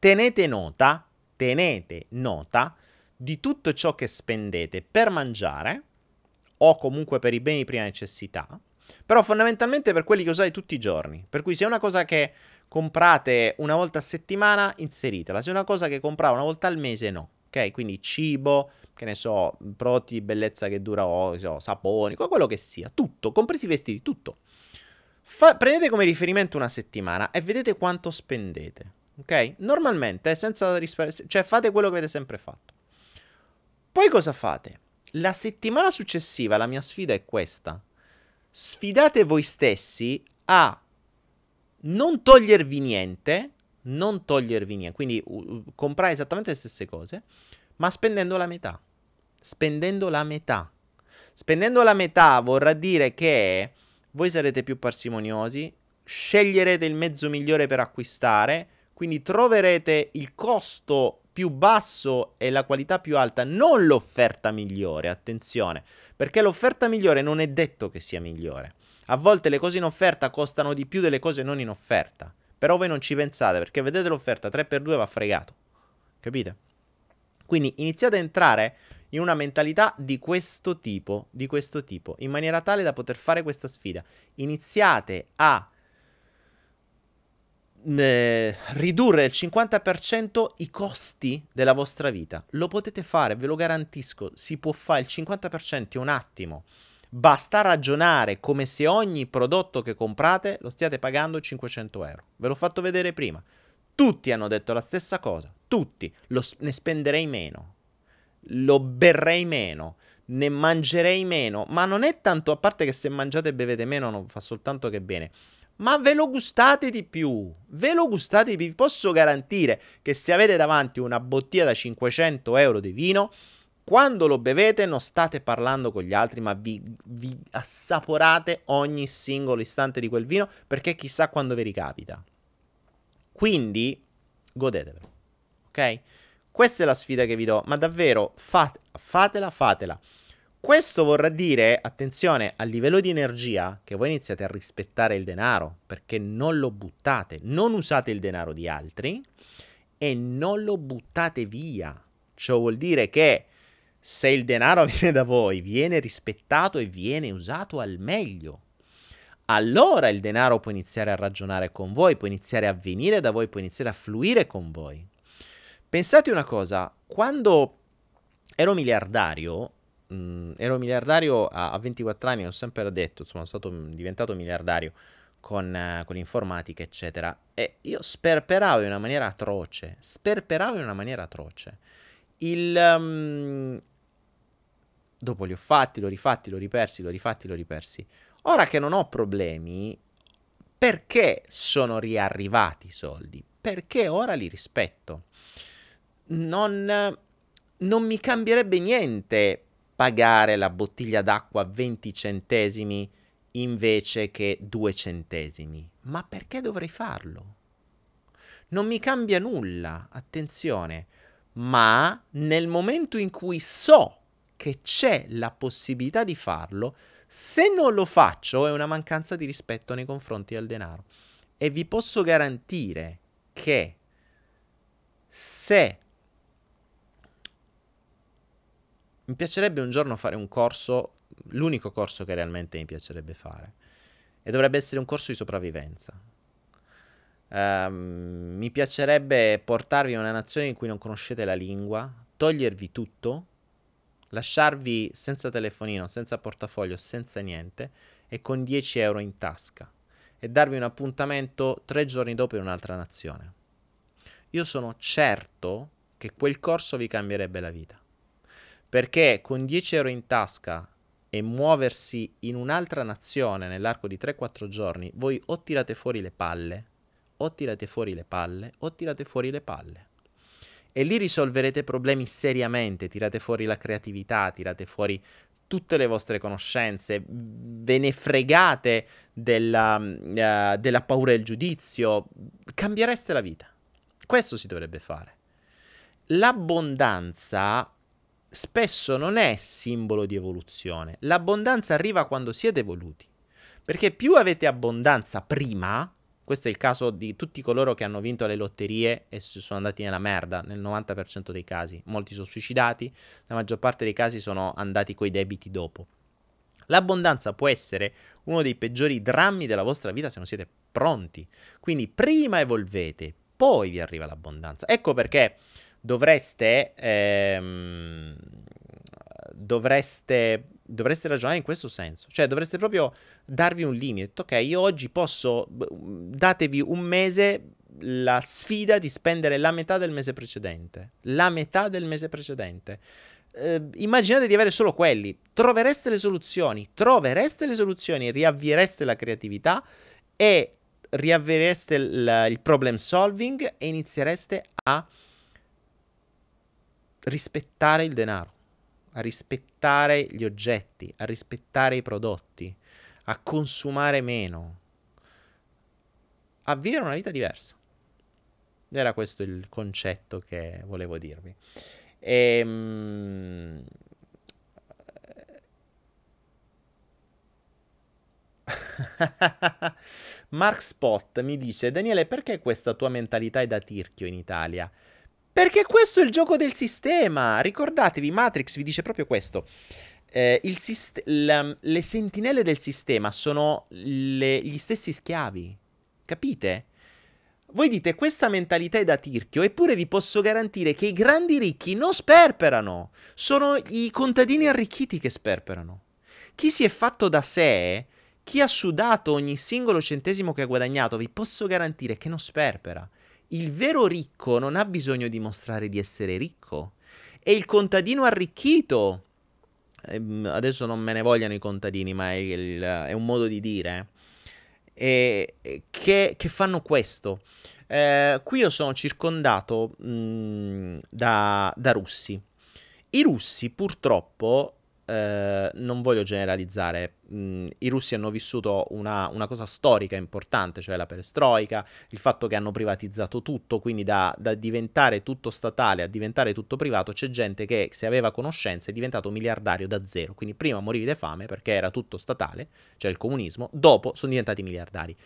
tenete nota, tenete nota di tutto ciò che spendete per mangiare o comunque per i beni di prima necessità, però fondamentalmente per quelli che usate tutti i giorni. Per cui se è una cosa che comprate una volta a settimana, inseritela. Se è una cosa che comprate una volta al mese, no. Ok? Quindi cibo, che ne so, prodotti di bellezza che dura, o so, saponi, quello che sia, tutto, compresi i vestiti, tutto. Fa- prendete come riferimento una settimana e vedete quanto spendete. Ok? Normalmente, senza risparmiare, cioè fate quello che avete sempre fatto. Poi cosa fate? La settimana successiva, la mia sfida è questa. Sfidate voi stessi a non togliervi niente, non togliervi niente, quindi uh, comprare esattamente le stesse cose, ma spendendo la metà. Spendendo la metà. Spendendo la metà vorrà dire che voi sarete più parsimoniosi, sceglierete il mezzo migliore per acquistare, quindi troverete il costo più basso e la qualità più alta, non l'offerta migliore, attenzione, perché l'offerta migliore non è detto che sia migliore. A volte le cose in offerta costano di più delle cose non in offerta, però voi non ci pensate perché vedete l'offerta 3x2 va fregato. Capite? Quindi iniziate a entrare in una mentalità di questo tipo, di questo tipo, in maniera tale da poter fare questa sfida. Iniziate a eh, ridurre del 50% i costi della vostra vita. Lo potete fare, ve lo garantisco, si può fare il 50% in un attimo. Basta ragionare come se ogni prodotto che comprate lo stiate pagando 500 euro. Ve l'ho fatto vedere prima. Tutti hanno detto la stessa cosa. Tutti. Lo, ne spenderei meno. Lo berrei meno. Ne mangerei meno. Ma non è tanto, a parte che se mangiate e bevete meno non fa soltanto che bene ma ve lo gustate di più. Ve lo gustate di più. Vi posso garantire che se avete davanti una bottiglia da 500 euro di vino, quando lo bevete non state parlando con gli altri, ma vi, vi assaporate ogni singolo istante di quel vino perché chissà quando vi ricapita. Quindi godetevelo. Ok? Questa è la sfida che vi do, ma davvero fate, fatela, fatela. Questo vorrà dire, attenzione, a livello di energia, che voi iniziate a rispettare il denaro, perché non lo buttate, non usate il denaro di altri e non lo buttate via. Ciò vuol dire che se il denaro viene da voi, viene rispettato e viene usato al meglio. Allora il denaro può iniziare a ragionare con voi, può iniziare a venire da voi, può iniziare a fluire con voi. Pensate una cosa, quando ero miliardario, mh, mm, ero miliardario a, a, 24 anni, ho sempre detto, insomma, sono stato mm, diventato miliardario con, uh, con l'informatica, eccetera. E io sperperavo in una maniera atroce, sperperavo in una maniera atroce. Il... Um, dopo li ho fatti, l'ho rifatti, l'ho ripersi, l'ho rifatti, l'ho ripersi. Ora che non ho problemi, perché sono riarrivati i soldi? Perché ora li rispetto. Non non mi cambierebbe niente pagare la bottiglia d'acqua 20 centesimi invece che 2 centesimi. Ma perché dovrei farlo? Non mi cambia nulla, attenzione, ma nel momento in cui so che c'è la possibilità di farlo, se non lo faccio è una mancanza di rispetto nei confronti del denaro. E vi posso garantire che se mi piacerebbe un giorno fare un corso, l'unico corso che realmente mi piacerebbe fare, e dovrebbe essere un corso di sopravvivenza. Um, mi piacerebbe portarvi in una nazione in cui non conoscete la lingua, togliervi tutto, lasciarvi senza telefonino, senza portafoglio, senza niente e con 10 euro in tasca e darvi un appuntamento tre giorni dopo in un'altra nazione. Io sono certo che quel corso vi cambierebbe la vita. Perché con 10 euro in tasca e muoversi in un'altra nazione nell'arco di 3-4 giorni, voi o tirate fuori le palle, o tirate fuori le palle, o tirate fuori le palle. E lì risolverete problemi seriamente, tirate fuori la creatività, tirate fuori tutte le vostre conoscenze, ve ne fregate della, uh, della paura del giudizio, cambiereste la vita. Questo si dovrebbe fare. L'abbondanza spesso non è simbolo di evoluzione. L'abbondanza arriva quando siete evoluti. Perché più avete abbondanza prima, questo è il caso di tutti coloro che hanno vinto le lotterie e sono andati nella merda, nel 90% dei casi. Molti sono suicidati, la maggior parte dei casi sono andati coi debiti dopo. L'abbondanza può essere uno dei peggiori drammi della vostra vita se non siete pronti. Quindi prima evolvete, poi vi arriva l'abbondanza. Ecco perché dovreste, ehm, dovreste, dovreste ragionare in questo senso. Cioè dovreste proprio darvi un limite. Ok, io oggi posso, datevi un mese la sfida di spendere la metà del mese precedente. La metà del mese precedente. Eh, immaginate di avere solo quelli. Trovereste le soluzioni. Trovereste le soluzioni, riavviereste la creatività e riavvereste il, il problem solving e iniziereste a rispettare il denaro, a rispettare gli oggetti, a rispettare i prodotti, a consumare meno, a vivere una vita diversa. Era questo il concetto che volevo dirvi. E, um, Mark Spot mi dice: Daniele, perché questa tua mentalità è da tirchio in Italia? Perché questo è il gioco del sistema. Ricordatevi, Matrix vi dice proprio questo. Eh, sist- la, le sentinelle del sistema sono le, gli stessi schiavi. Capite? Voi dite questa mentalità è da tirchio, eppure vi posso garantire che i grandi ricchi non sperperano. Sono i contadini arricchiti che sperperano. Chi si è fatto da sé chi ha sudato ogni singolo centesimo che ha guadagnato, vi posso garantire che non sperpera. Il vero ricco non ha bisogno di mostrare di essere ricco. È il contadino arricchito. Eh, adesso non me ne vogliano i contadini, ma è, il, è un modo di dire. Eh, che, che, fanno questo. Eh, qui io sono circondato mh, mm, da, da russi. I russi purtroppo eh, non voglio generalizzare, mh, i russi hanno vissuto una, una, cosa storica importante, cioè la perestroica, il fatto che hanno privatizzato tutto, quindi da, da, diventare tutto statale a diventare tutto privato, c'è gente che se aveva conoscenze è diventato miliardario da zero, quindi prima morivi di fame perché era tutto statale, cioè il comunismo, dopo sono diventati miliardari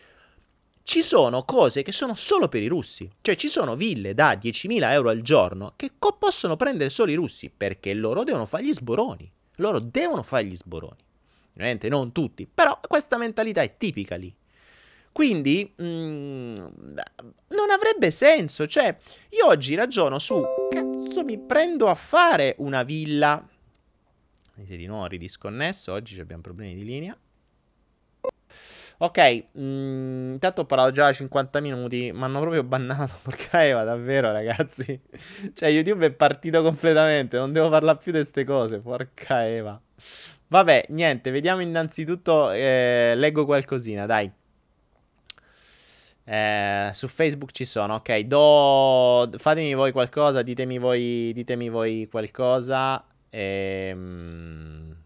ci sono cose che sono solo per i russi. Cioè ci sono ville da 10.000 euro al giorno che co- possono prendere solo i russi perché loro devono fare gli sboroni. Loro devono fare gli sboroni. Ovviamente non tutti, però questa mentalità è tipica lì. Quindi mh, mm, non avrebbe senso. Cioè, io oggi ragiono su cazzo mi prendo a fare una villa. Vedete di nuovo ridisconnesso. Oggi abbiamo problemi di linea. Ok, mh, mm, intanto ho parlato già 50 minuti, mi hanno proprio bannato, porca Eva, davvero ragazzi. cioè YouTube è partito completamente, non devo parlare più di queste cose, porca Eva. Vabbè, niente, vediamo innanzitutto, eh, leggo qualcosina, dai. Eh, su Facebook ci sono, ok. Do... Fatemi voi qualcosa, ditemi voi, ditemi voi qualcosa. Ehm...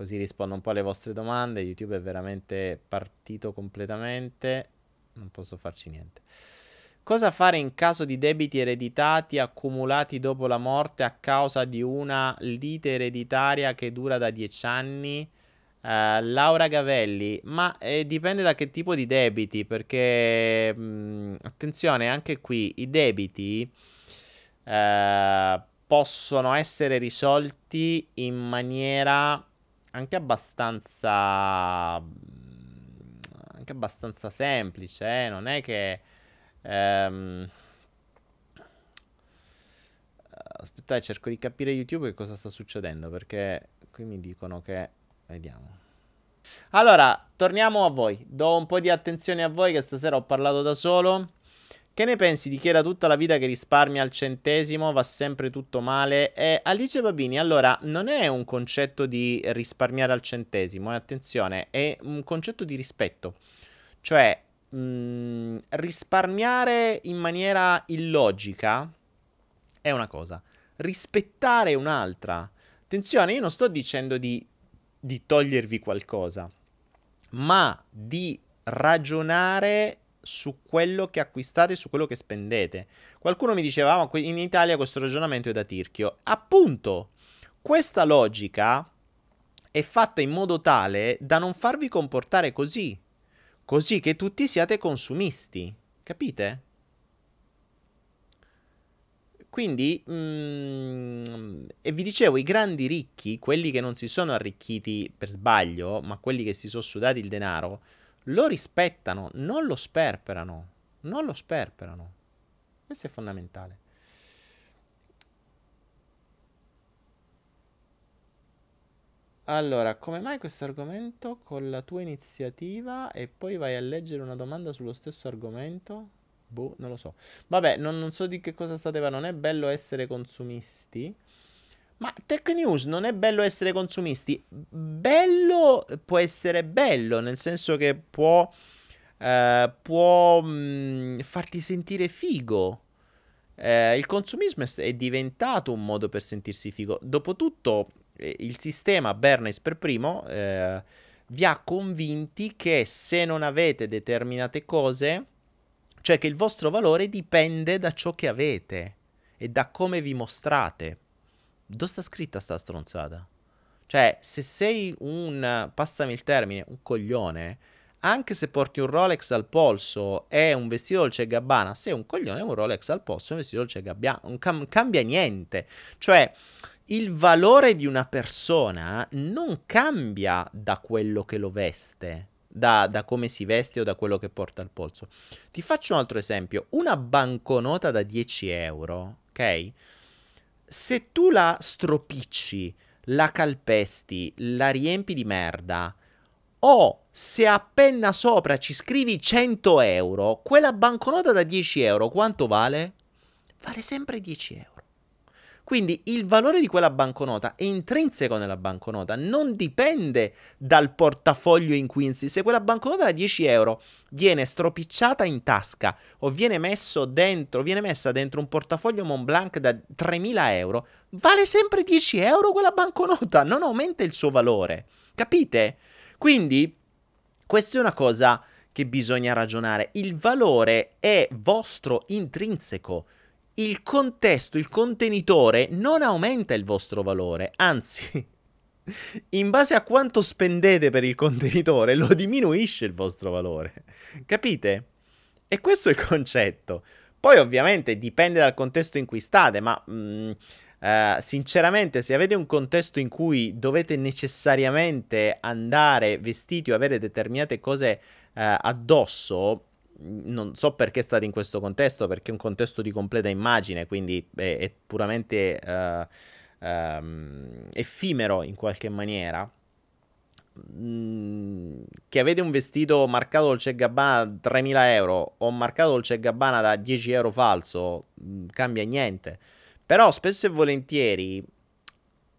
Così rispondo un po' alle vostre domande. YouTube è veramente partito completamente. Non posso farci niente. Cosa fare in caso di debiti ereditati accumulati dopo la morte a causa di una lite ereditaria che dura da 10 anni? Uh, Laura Gavelli, ma eh, dipende da che tipo di debiti, perché mh, mm, attenzione, anche qui i debiti uh, possono essere risolti in maniera anche abbastanza anche abbastanza semplice, eh? non è che um, aspettate, cerco di capire YouTube che cosa sta succedendo, perché qui mi dicono che Vediamo. Allora, torniamo a voi. Do un po' di attenzione a voi che stasera ho parlato da solo. Che ne pensi di chi era tutta la vita che risparmia al centesimo, va sempre tutto male? E Alice Babini, allora, non è un concetto di risparmiare al centesimo, eh, attenzione, è un concetto di rispetto. Cioè, mh, mm, risparmiare in maniera illogica è una cosa, rispettare è un'altra. Attenzione, io non sto dicendo di di togliervi qualcosa, ma di ragionare su quello che acquistate, su quello che spendete. Qualcuno mi diceva, ma in Italia questo ragionamento è da tirchio. Appunto, questa logica è fatta in modo tale da non farvi comportare così, così che tutti siate consumisti. Capite? Quindi, mm, e vi dicevo, i grandi ricchi, quelli che non si sono arricchiti per sbaglio, ma quelli che si sono sudati il denaro, lo rispettano, non lo sperperano. Non lo sperperano. Questo è fondamentale. Allora, come mai questo argomento con la tua iniziativa e poi vai a leggere una domanda sullo stesso argomento? Boh, non lo so. Vabbè, non, non so di che cosa state parlando. Non è bello essere consumisti. Ma Tech News non è bello essere consumisti. Bello può essere bello, nel senso che può, eh, può mh, mm, farti sentire figo. Eh, il consumismo è, diventato un modo per sentirsi figo. Dopotutto, eh, il sistema Bernays per primo eh, vi ha convinti che se non avete determinate cose cioè che il vostro valore dipende da ciò che avete e da come vi mostrate. Dove sta scritta sta stronzata? Cioè, se sei un, passami il termine, un coglione, anche se porti un Rolex al polso e un vestito Dolce Gabbana, sei un coglione, un Rolex al polso e un vestito Dolce Gabbana, non cam- cambia niente. Cioè, il valore di una persona non cambia da quello che lo veste da, da, come si veste o da quello che porta al polso. Ti faccio un altro esempio. Una banconota da 10 euro, ok? Se tu la stropicci, la calpesti, la riempi di merda, o se a penna sopra ci scrivi 100 euro, quella banconota da 10 euro quanto vale? Vale sempre 10 euro. Quindi il valore di quella banconota è intrinseco nella banconota, non dipende dal portafoglio in cui insi. Se quella banconota da 10 euro viene stropicciata in tasca o viene, dentro, viene messa dentro un portafoglio Montblanc da 3.000 euro, vale sempre 10 euro quella banconota, non aumenta il suo valore. Capite? Quindi questa è una cosa che bisogna ragionare. Il valore è vostro intrinseco il contesto, il contenitore non aumenta il vostro valore, anzi, in base a quanto spendete per il contenitore, lo diminuisce il vostro valore. Capite? E questo è il concetto. Poi ovviamente dipende dal contesto in cui state, ma mh, mm, uh, sinceramente se avete un contesto in cui dovete necessariamente andare vestiti o avere determinate cose uh, addosso, non so perché state in questo contesto, perché è un contesto di completa immagine, quindi è, è puramente uh, um, effimero in qualche maniera. Mm, che avete un vestito marcato Dolce Gabbana da 3.000 euro o marcato Dolce Gabbana da 10 euro falso, mm, cambia niente. Però spesso e volentieri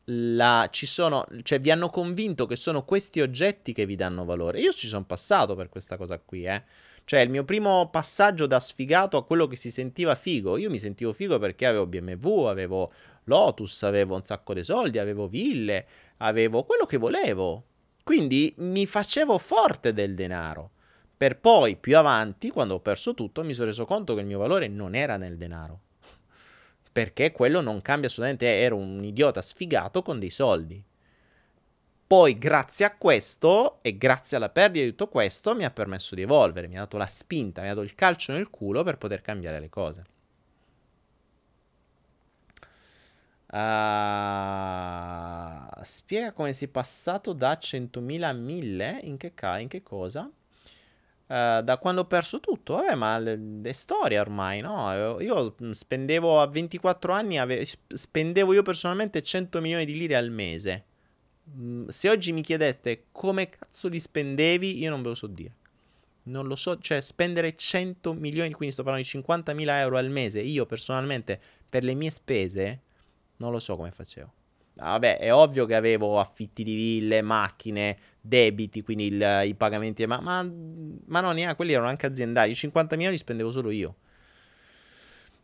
la, ci sono, cioè vi hanno convinto che sono questi oggetti che vi danno valore. Io ci sono passato per questa cosa qui, eh. Cioè, il mio primo passaggio da sfigato a quello che si sentiva figo. Io mi sentivo figo perché avevo BMW, avevo Lotus, avevo un sacco di soldi, avevo ville, avevo quello che volevo. Quindi mi facevo forte del denaro. Per poi, più avanti, quando ho perso tutto, mi sono reso conto che il mio valore non era nel denaro. Perché quello non cambia assolutamente, ero un idiota sfigato con dei soldi. Poi, grazie a questo e grazie alla perdita di tutto questo, mi ha permesso di evolvere, mi ha dato la spinta, mi ha dato il calcio nel culo per poter cambiare le cose. Uh, spiega come sei passato da 100.000 a 1000? In che, ca- in che cosa? Uh, da quando ho perso tutto? Vabbè, ma è storia ormai, no? Io spendevo a 24 anni, ave- spendevo io personalmente 100 milioni di lire al mese. Mm, se oggi mi chiedeste come cazzo li spendevi, io non ve lo so dire. Non lo so, cioè spendere 100 milioni, quindi sto parlando di 50.000 euro al mese, io personalmente per le mie spese non lo so come facevo. Vabbè, è ovvio che avevo affitti di ville, macchine, debiti, quindi il, i pagamenti, ma, ma, ma no, neanche quelli erano anche aziendali. I 50 milioni li spendevo solo io.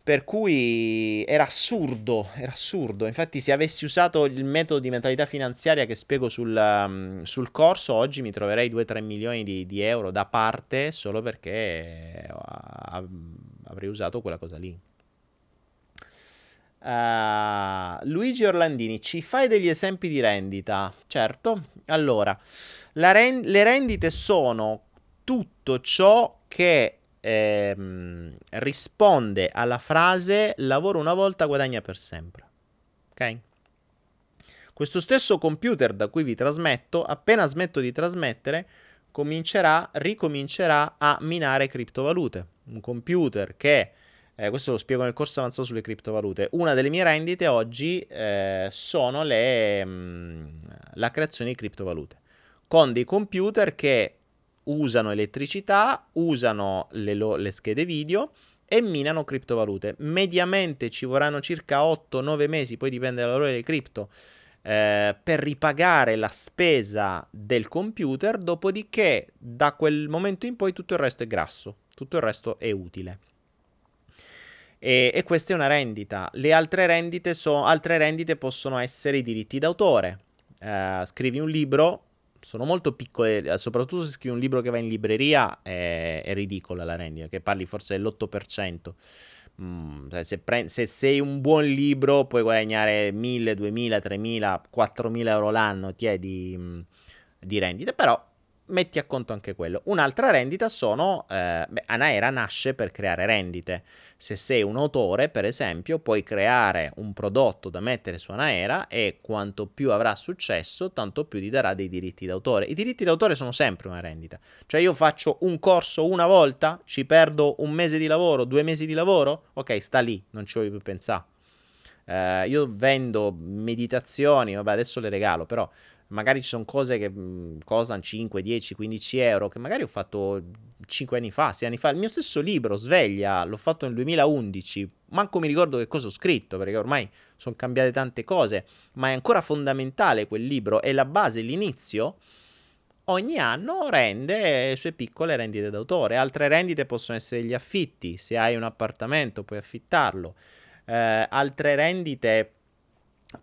Per cui era assurdo, era assurdo. Infatti, se avessi usato il metodo di mentalità finanziaria che spiego sul, um, sul corso, oggi mi troverei 2-3 milioni di, di, euro da parte solo perché avrei usato quella cosa lì. Uh, Luigi Orlandini, ci fai degli esempi di rendita? Certo. Allora, ren- le rendite sono tutto ciò che ehm, risponde alla frase lavoro una volta, guadagna per sempre. Ok? Questo stesso computer da cui vi trasmetto, appena smetto di trasmettere, comincerà, ricomincerà a minare criptovalute. Un computer che eh, questo lo spiego nel corso avanzato sulle criptovalute. Una delle mie rendite oggi eh, sono le, mh, mm, la creazione di criptovalute con dei computer che usano elettricità, usano le, lo- le schede video e minano criptovalute. Mediamente ci vorranno circa 8-9 mesi, poi dipende dal valore delle cripto, eh, per ripagare la spesa del computer, dopodiché da quel momento in poi tutto il resto è grasso, tutto il resto è utile. E, e, questa è una rendita. Le altre rendite, so, altre rendite possono essere i diritti d'autore. Uh, scrivi un libro, sono molto piccole, eh, soprattutto se scrivi un libro che va in libreria è, è ridicola la rendita, che parli forse dell'8%. Mm, se, pre- se, sei un buon libro puoi guadagnare 1000, 2000, 3000, 4000 euro l'anno ti è di, mm, di rendite, però metti a conto anche quello. Un'altra rendita sono, eh, beh, Anaera nasce per creare rendite. Se sei un autore, per esempio, puoi creare un prodotto da mettere su Anaera e quanto più avrà successo, tanto più ti darà dei diritti d'autore. I diritti d'autore sono sempre una rendita. Cioè io faccio un corso una volta, ci perdo un mese di lavoro, due mesi di lavoro, ok, sta lì, non ci voglio più pensare. Uh, io vendo meditazioni, vabbè adesso le regalo, però magari ci sono cose che mh, costano 5, 10, 15 euro, che magari ho fatto 5 anni fa, 6 anni fa. Il mio stesso libro, Sveglia, l'ho fatto nel 2011, manco mi ricordo che cosa ho scritto, perché ormai sono cambiate tante cose, ma è ancora fondamentale quel libro, è la base, l'inizio. Ogni anno rende le sue piccole rendite d'autore. Altre rendite possono essere gli affitti. Se hai un appartamento puoi affittarlo. Eh, altre rendite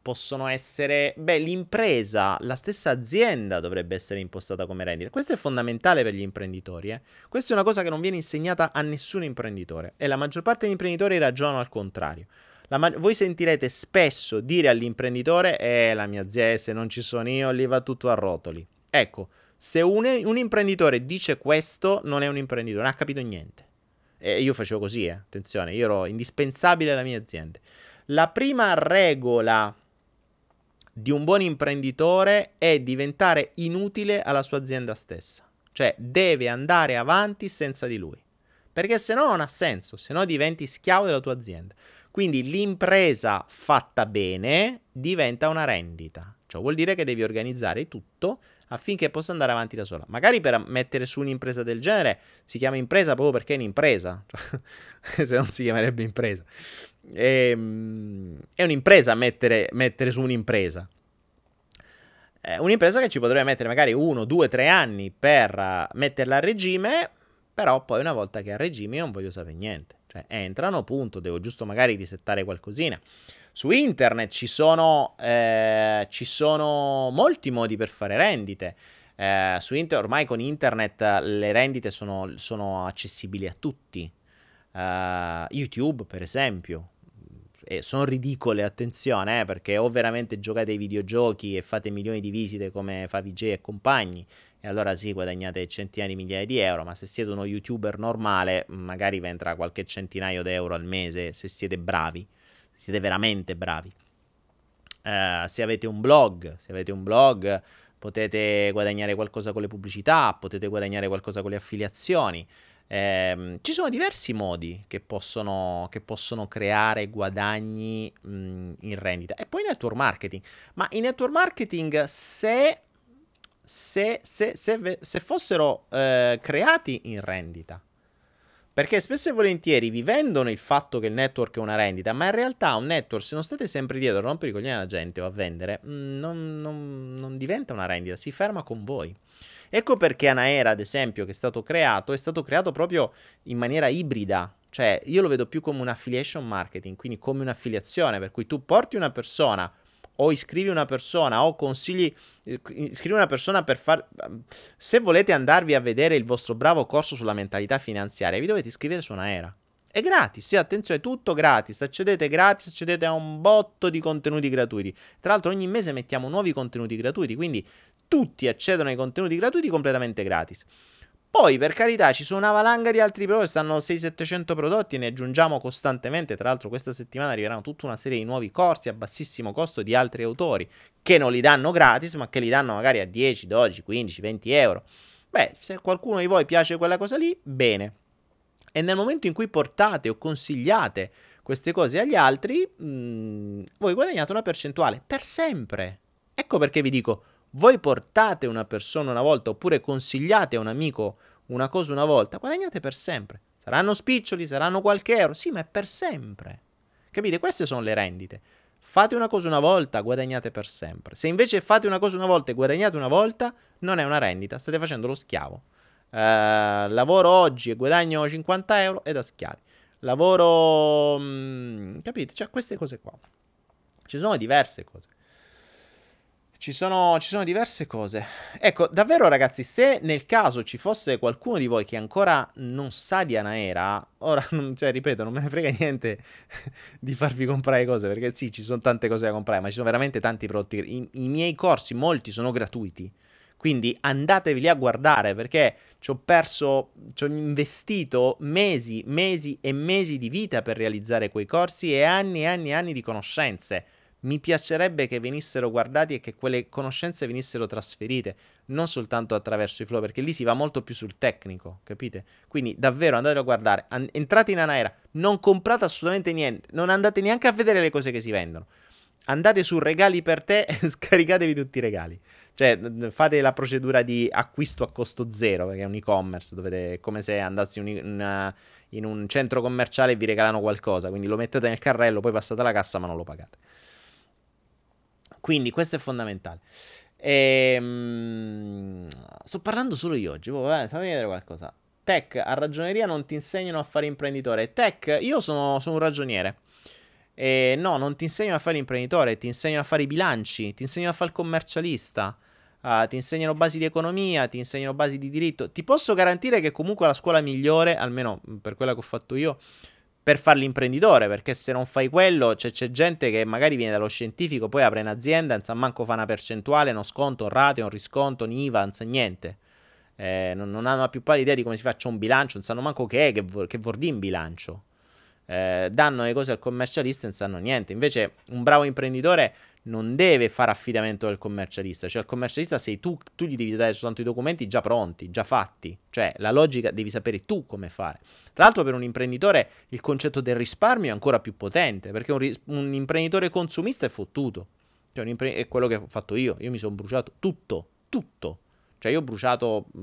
possono essere, beh, l'impresa, la stessa azienda dovrebbe essere impostata come rendita. Questo è fondamentale per gli imprenditori. Eh? Questa è una cosa che non viene insegnata a nessun imprenditore e la maggior parte degli imprenditori ragionano al contrario. Ma- voi sentirete spesso dire all'imprenditore: Eh, la mia azienda, se non ci sono io, lì va tutto a rotoli. Ecco, se un, un imprenditore dice questo, non è un imprenditore, non ha capito niente. E io facevo così, eh? attenzione, io ero indispensabile alla mia azienda. La prima regola di un buon imprenditore è diventare inutile alla sua azienda stessa. Cioè deve andare avanti senza di lui. Perché se no non ha senso, se no diventi schiavo della tua azienda. Quindi l'impresa fatta bene diventa una rendita. Ciò vuol dire che devi organizzare tutto affinché possa andare avanti da sola. Magari per mettere su un'impresa del genere si chiama impresa proprio perché è un'impresa, cioè, se non si chiamerebbe impresa. E, ehm, è un'impresa mettere, mettere su un'impresa. Eh, un'impresa che ci potrebbe mettere magari uno, due, tre anni per uh, metterla a regime, però poi una volta che è a regime io non voglio sapere niente. Cioè entrano, punto, devo giusto magari risettare qualcosina. Su internet ci sono, eh, ci sono molti modi per fare rendite. Eh, su inter- ormai con internet le rendite sono, sono accessibili a tutti. Uh, YouTube, per esempio, e sono ridicole, attenzione, eh, perché o veramente giocate ai videogiochi e fate milioni di visite come fa VJ e compagni, e allora sì, guadagnate centinaia di migliaia di euro, ma se siete uno youtuber normale, magari vi entra qualche centinaio di euro al mese se siete bravi, siete veramente bravi. Uh, se avete un blog, se avete un blog potete guadagnare qualcosa con le pubblicità, potete guadagnare qualcosa con le affiliazioni. Eh, ci sono diversi modi che possono, che possono creare guadagni mh, in rendita. E poi network marketing. Ma in network marketing, se, se, se, se fossero eh, creati in rendita, perché spesso e volentieri vi vendono il fatto che il network è una rendita, ma in realtà un network, se non state sempre dietro a rompere i coglioni alla gente o a vendere, mm, non, non, non diventa una rendita, si ferma con voi. Ecco perché Anaera, ad esempio, che è stato creato, è stato creato proprio in maniera ibrida. Cioè, io lo vedo più come un affiliation marketing, quindi come un'affiliazione, per cui tu porti una persona o iscrivi una persona o consigli, eh, iscrivi una persona per far... Se volete andarvi a vedere il vostro bravo corso sulla mentalità finanziaria, vi dovete iscrivere su Anaera. È gratis, sì, attenzione, è tutto gratis. Accedete gratis, accedete a un botto di contenuti gratuiti. Tra l'altro, ogni mese mettiamo nuovi contenuti gratuiti, quindi tutti accedono ai contenuti gratuiti completamente gratis. Poi, per carità, ci sono una valanga di altri prodotti, stanno 600-700 prodotti e ne aggiungiamo costantemente. Tra l'altro, questa settimana arriveranno tutta una serie di nuovi corsi a bassissimo costo di altri autori che non li danno gratis, ma che li danno magari a 10, 12, 15, 20 euro. Beh, se qualcuno di voi piace quella cosa lì, bene. E nel momento in cui portate o consigliate queste cose agli altri, mh, mm, voi guadagnate una percentuale per sempre. Ecco perché vi dico voi portate una persona una volta oppure consigliate a un amico una cosa una volta, guadagnate per sempre. Saranno spiccioli, saranno qualche euro, sì, ma è per sempre. Capite? Queste sono le rendite. Fate una cosa una volta, guadagnate per sempre. Se invece fate una cosa una volta e guadagnate una volta, non è una rendita, state facendo lo schiavo. Uh, lavoro oggi e guadagno 50 euro è da schiavi. Lavoro... Mh, mm, capite? Cioè, queste cose qua. Ci sono diverse cose. Ci sono, ci sono, diverse cose. Ecco, davvero ragazzi, se nel caso ci fosse qualcuno di voi che ancora non sa di Anaera, ora, cioè, ripeto, non me ne frega niente di farvi comprare cose, perché sì, ci sono tante cose da comprare, ma ci sono veramente tanti prodotti. I, i miei corsi, molti sono gratuiti. Quindi andatevi lì a guardare perché ci ho perso, ci ho investito mesi, mesi e mesi di vita per realizzare quei corsi e anni e anni e anni di conoscenze mi piacerebbe che venissero guardati e che quelle conoscenze venissero trasferite, non soltanto attraverso i flow, perché lì si va molto più sul tecnico, capite? Quindi davvero andate a guardare, an- entrate in Anaera, non comprate assolutamente niente, non andate neanche a vedere le cose che si vendono. Andate su regali per te e scaricatevi tutti i regali. Cioè, fate la procedura di acquisto a costo zero, perché è un e-commerce, dovete, è come se andassi in, in, in un centro commerciale e vi regalano qualcosa, quindi lo mettete nel carrello, poi passate la cassa ma non lo pagate. Quindi questo è fondamentale. E, ehm, sto parlando solo io oggi. Oh, fammi vedere qualcosa. Tech, a ragioneria non ti insegnano a fare imprenditore. Tech, io sono, sono un ragioniere. E no, non ti insegnano a fare imprenditore, ti insegnano a fare i bilanci, ti insegnano a fare il commercialista. Uh, ti insegnano basi di economia, ti insegnano basi di diritto. Ti posso garantire che comunque la scuola migliore, almeno per quella che ho fatto io, per fare l'imprenditore, perché se non fai quello cioè, c'è gente che magari viene dallo scientifico, poi apre un'azienda, non sa manco fa una percentuale, uno sconto, un ratio, un risconto, un IVA, non sa niente. Eh, non, non, hanno la più pallida idea di come si faccia un bilancio, non sanno manco che è, che, vo- che vuol dire in bilancio. Eh, danno le cose al commercialista e non sanno niente. Invece un bravo imprenditore non deve fare affidamento del commercialista, cioè il commercialista sei tu, tu gli devi dare soltanto i documenti già pronti, già fatti, cioè la logica devi sapere tu come fare. Tra l'altro per un imprenditore il concetto del risparmio è ancora più potente, perché un, ris- un imprenditore consumista è fottuto, cioè impre- è quello che ho fatto io, io mi sono bruciato tutto, tutto, cioè io ho bruciato mh,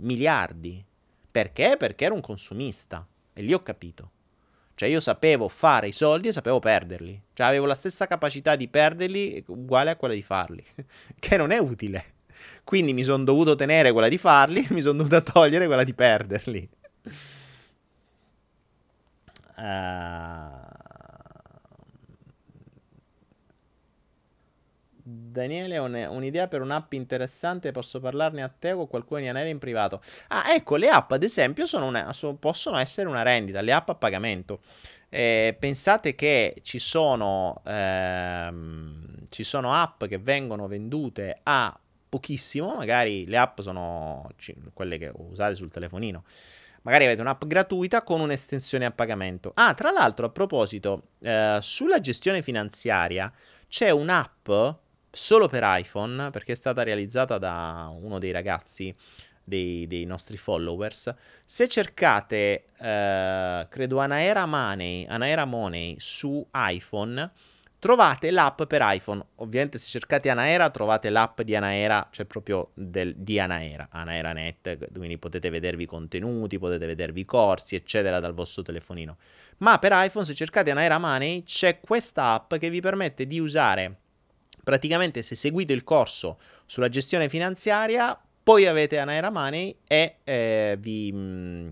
miliardi, perché? Perché ero un consumista. E lì ho capito. Cioè io sapevo fare i soldi e sapevo perderli. Cioè avevo la stessa capacità di perderli uguale a quella di farli. che non è utile. Quindi mi sono dovuto tenere quella di farli, mi sono dovuto togliere quella di perderli. Uh... Daniele, un'idea per un'app interessante, posso parlarne a te o qualcuno di Anele in privato? Ah, ecco, le app ad esempio una, possono essere una rendita, le app a pagamento. Eh, pensate che ci sono, ehm, ci sono app che vengono vendute a pochissimo, magari le app sono quelle che usate sul telefonino. Magari avete un'app gratuita con un'estensione a pagamento. Ah, tra l'altro, a proposito, eh, sulla gestione finanziaria c'è un'app solo per iPhone, perché è stata realizzata da uno dei ragazzi dei, dei nostri followers. Se cercate, eh, credo, Anaera Money, Anaera Money su iPhone, trovate l'app per iPhone. Ovviamente se cercate Anaera trovate l'app di Anaera, cioè proprio del, di Anaera, AnaeraNet, quindi potete vedervi i contenuti, potete vedervi i corsi, eccetera, dal vostro telefonino. Ma per iPhone se cercate Anaera Money c'è questa app che vi permette di usare praticamente se seguite il corso sulla gestione finanziaria, poi avete Anaera Money e eh, vi... Mh, mm,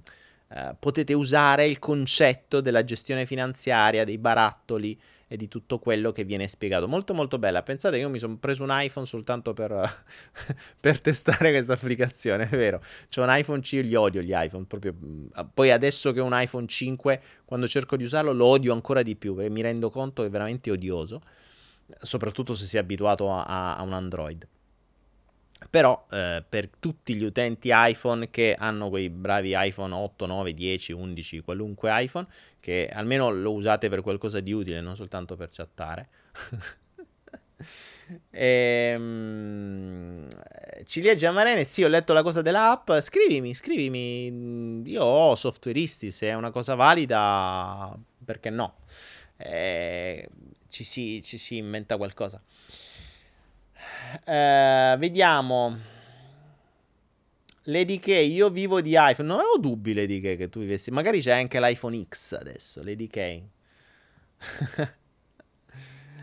eh, potete usare il concetto della gestione finanziaria, dei barattoli e di tutto quello che viene spiegato. Molto molto bella. Pensate io mi sono preso un iPhone soltanto per, per testare questa applicazione, è vero. C'è un iPhone 5, li odio gli iPhone, proprio. Mm, poi adesso che ho un iPhone 5, quando cerco di usarlo lo odio ancora di più, perché mi rendo conto che è veramente odioso soprattutto se si è abituato a, a un Android. Però eh, per tutti gli utenti iPhone che hanno quei bravi iPhone 8, 9, 10, 11, qualunque iPhone, che almeno lo usate per qualcosa di utile, non soltanto per chattare. ehm, Ciliegia Marene, sì, ho letto la cosa dell'app. Scrivimi, scrivimi. Io ho softwareisti, se è una cosa valida, perché no? Eh, ci si, ci si inventa qualcosa. Eh, vediamo. Lady K, io vivo di iPhone. Non avevo dubbi, Lady K, che tu vivessi. Magari c'è anche l'iPhone X adesso, Lady K.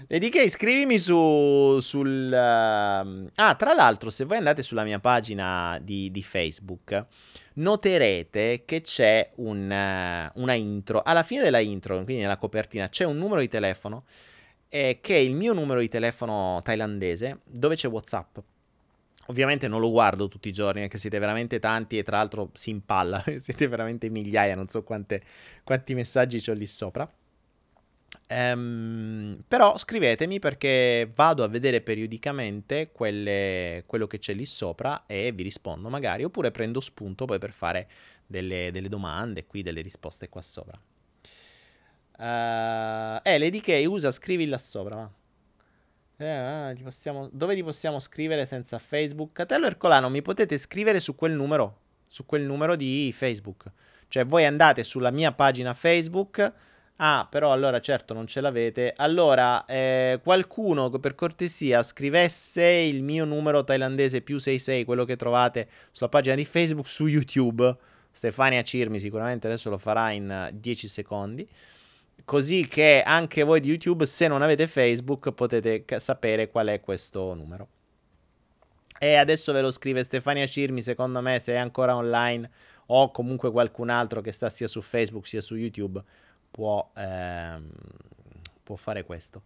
Lady K, scrivimi su, sul... Uh... Ah, tra l'altro, se voi andate sulla mia pagina di, di Facebook, noterete che c'è un, uh, una intro. Alla fine della intro, quindi nella copertina, c'è un numero di telefono eh, che è il mio numero di telefono thailandese dove c'è WhatsApp. Ovviamente non lo guardo tutti i giorni, perché siete veramente tanti e tra l'altro si impalla, siete veramente migliaia, non so quante, quanti messaggi ho lì sopra. Um, però scrivetemi perché vado a vedere periodicamente quelle, quello che c'è lì sopra e vi rispondo magari, oppure prendo spunto poi per fare delle, delle domande qui, delle risposte qua sopra. Uh, eh, Lady K usa scrivi là sopra. Eh, ti possiamo, dove ti possiamo scrivere senza Facebook? Catello Ercolano, mi potete scrivere su quel numero, su quel numero di Facebook. Cioè voi andate sulla mia pagina Facebook. Ah, però allora certo non ce l'avete. Allora, eh, qualcuno per cortesia scrivesse il mio numero thailandese più 66, quello che trovate sulla pagina di Facebook, su YouTube. Stefania Cirmi sicuramente adesso lo farà in 10 secondi così che anche voi di YouTube, se non avete Facebook, potete sapere qual è questo numero. E adesso ve lo scrive Stefania Cirmi, secondo me, se è ancora online o comunque qualcun altro che sta sia su Facebook sia su YouTube può, ehm, può fare questo.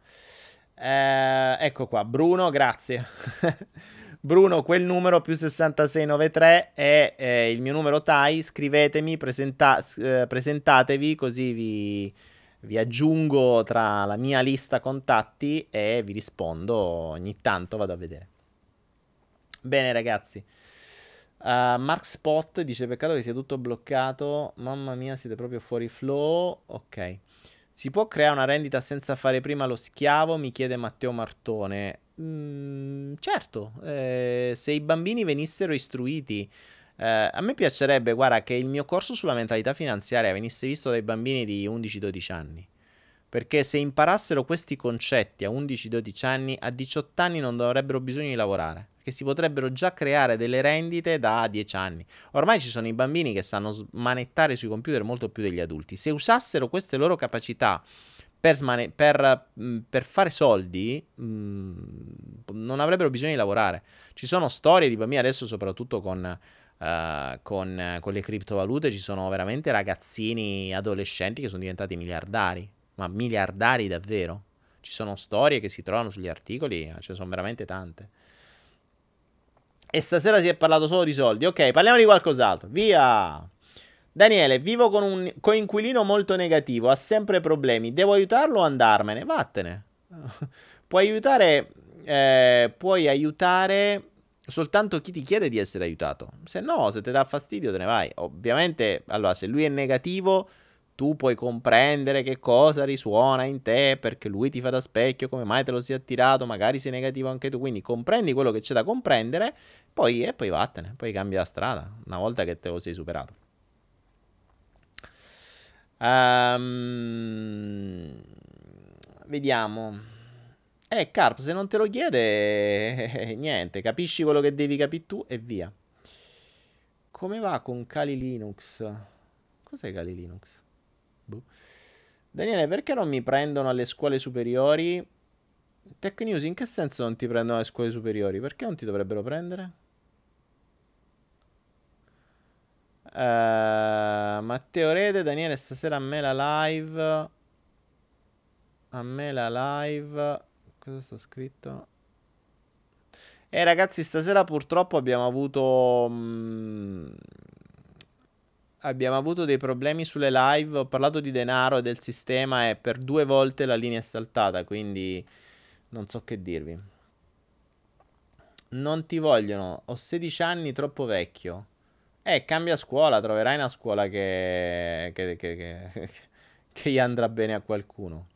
Eh, ecco qua, Bruno, grazie. Bruno, quel numero più 6693 è eh, il mio numero TAI, scrivetemi, presenta- eh, presentatevi così vi, vi aggiungo tra la mia lista contatti e vi rispondo ogni tanto, vado a vedere. Bene ragazzi. Uh, Mark Spot dice peccato che sia tutto bloccato. Mamma mia, siete proprio fuori flow. Ok. Si può creare una rendita senza fare prima lo schiavo? Mi chiede Matteo Martone. Mm, certo, eh, se i bambini venissero istruiti eh, a me piacerebbe, guarda, che il mio corso sulla mentalità finanziaria venisse visto dai bambini di 11-12 anni. Perché se imparassero questi concetti a 11-12 anni, a 18 anni non dovrebbero bisogno di lavorare. Che si potrebbero già creare delle rendite da 10 anni. Ormai ci sono i bambini che sanno smanettare sui computer molto più degli adulti. Se usassero queste loro capacità per, smane- per, mh, per fare soldi, mh, non avrebbero bisogno di lavorare. Ci sono storie di bambini adesso, soprattutto con Uh, con, con, le criptovalute ci sono veramente ragazzini adolescenti che sono diventati miliardari ma miliardari davvero. Ci sono storie che si trovano sugli articoli, ce ne sono veramente tante. E stasera si è parlato solo di soldi. Ok, parliamo di qualcos'altro. Via! Daniele, vivo con un coinquilino molto negativo, ha sempre problemi. Devo aiutarlo o andarmene? Vattene. puoi aiutare, eh, puoi aiutare soltanto chi ti chiede di essere aiutato. Se no, se ti dà fastidio, te ne vai. Ovviamente, allora, se lui è negativo, tu puoi comprendere che cosa risuona in te perché lui ti fa da specchio, come mai te lo sei attirato, magari sei negativo anche tu, quindi comprendi quello che c'è da comprendere, poi, e poi vattene, poi cambia la strada una volta che te lo sei superato. Um, vediamo. Eh, Carp, se non te lo chiede, niente, capisci quello che devi capire tu e via. Come va con Kali Linux? Cos'è Kali Linux? Boh. Daniele, perché non mi prendono alle scuole superiori? Tech News, in che senso non ti prendono alle scuole superiori? Perché non ti dovrebbero prendere? Uh, Matteo Rede, Daniele, stasera a me la live. A me la live. Cosa sta scritto? Eh ragazzi, stasera purtroppo abbiamo avuto... Mh, mm, abbiamo avuto dei problemi sulle live. Ho parlato di denaro e del sistema e per due volte la linea è saltata. Quindi non so che dirvi. Non ti vogliono. Ho 16 anni, troppo vecchio. Eh, cambia scuola. Troverai una scuola che, che, che, che, che gli andrà bene a qualcuno.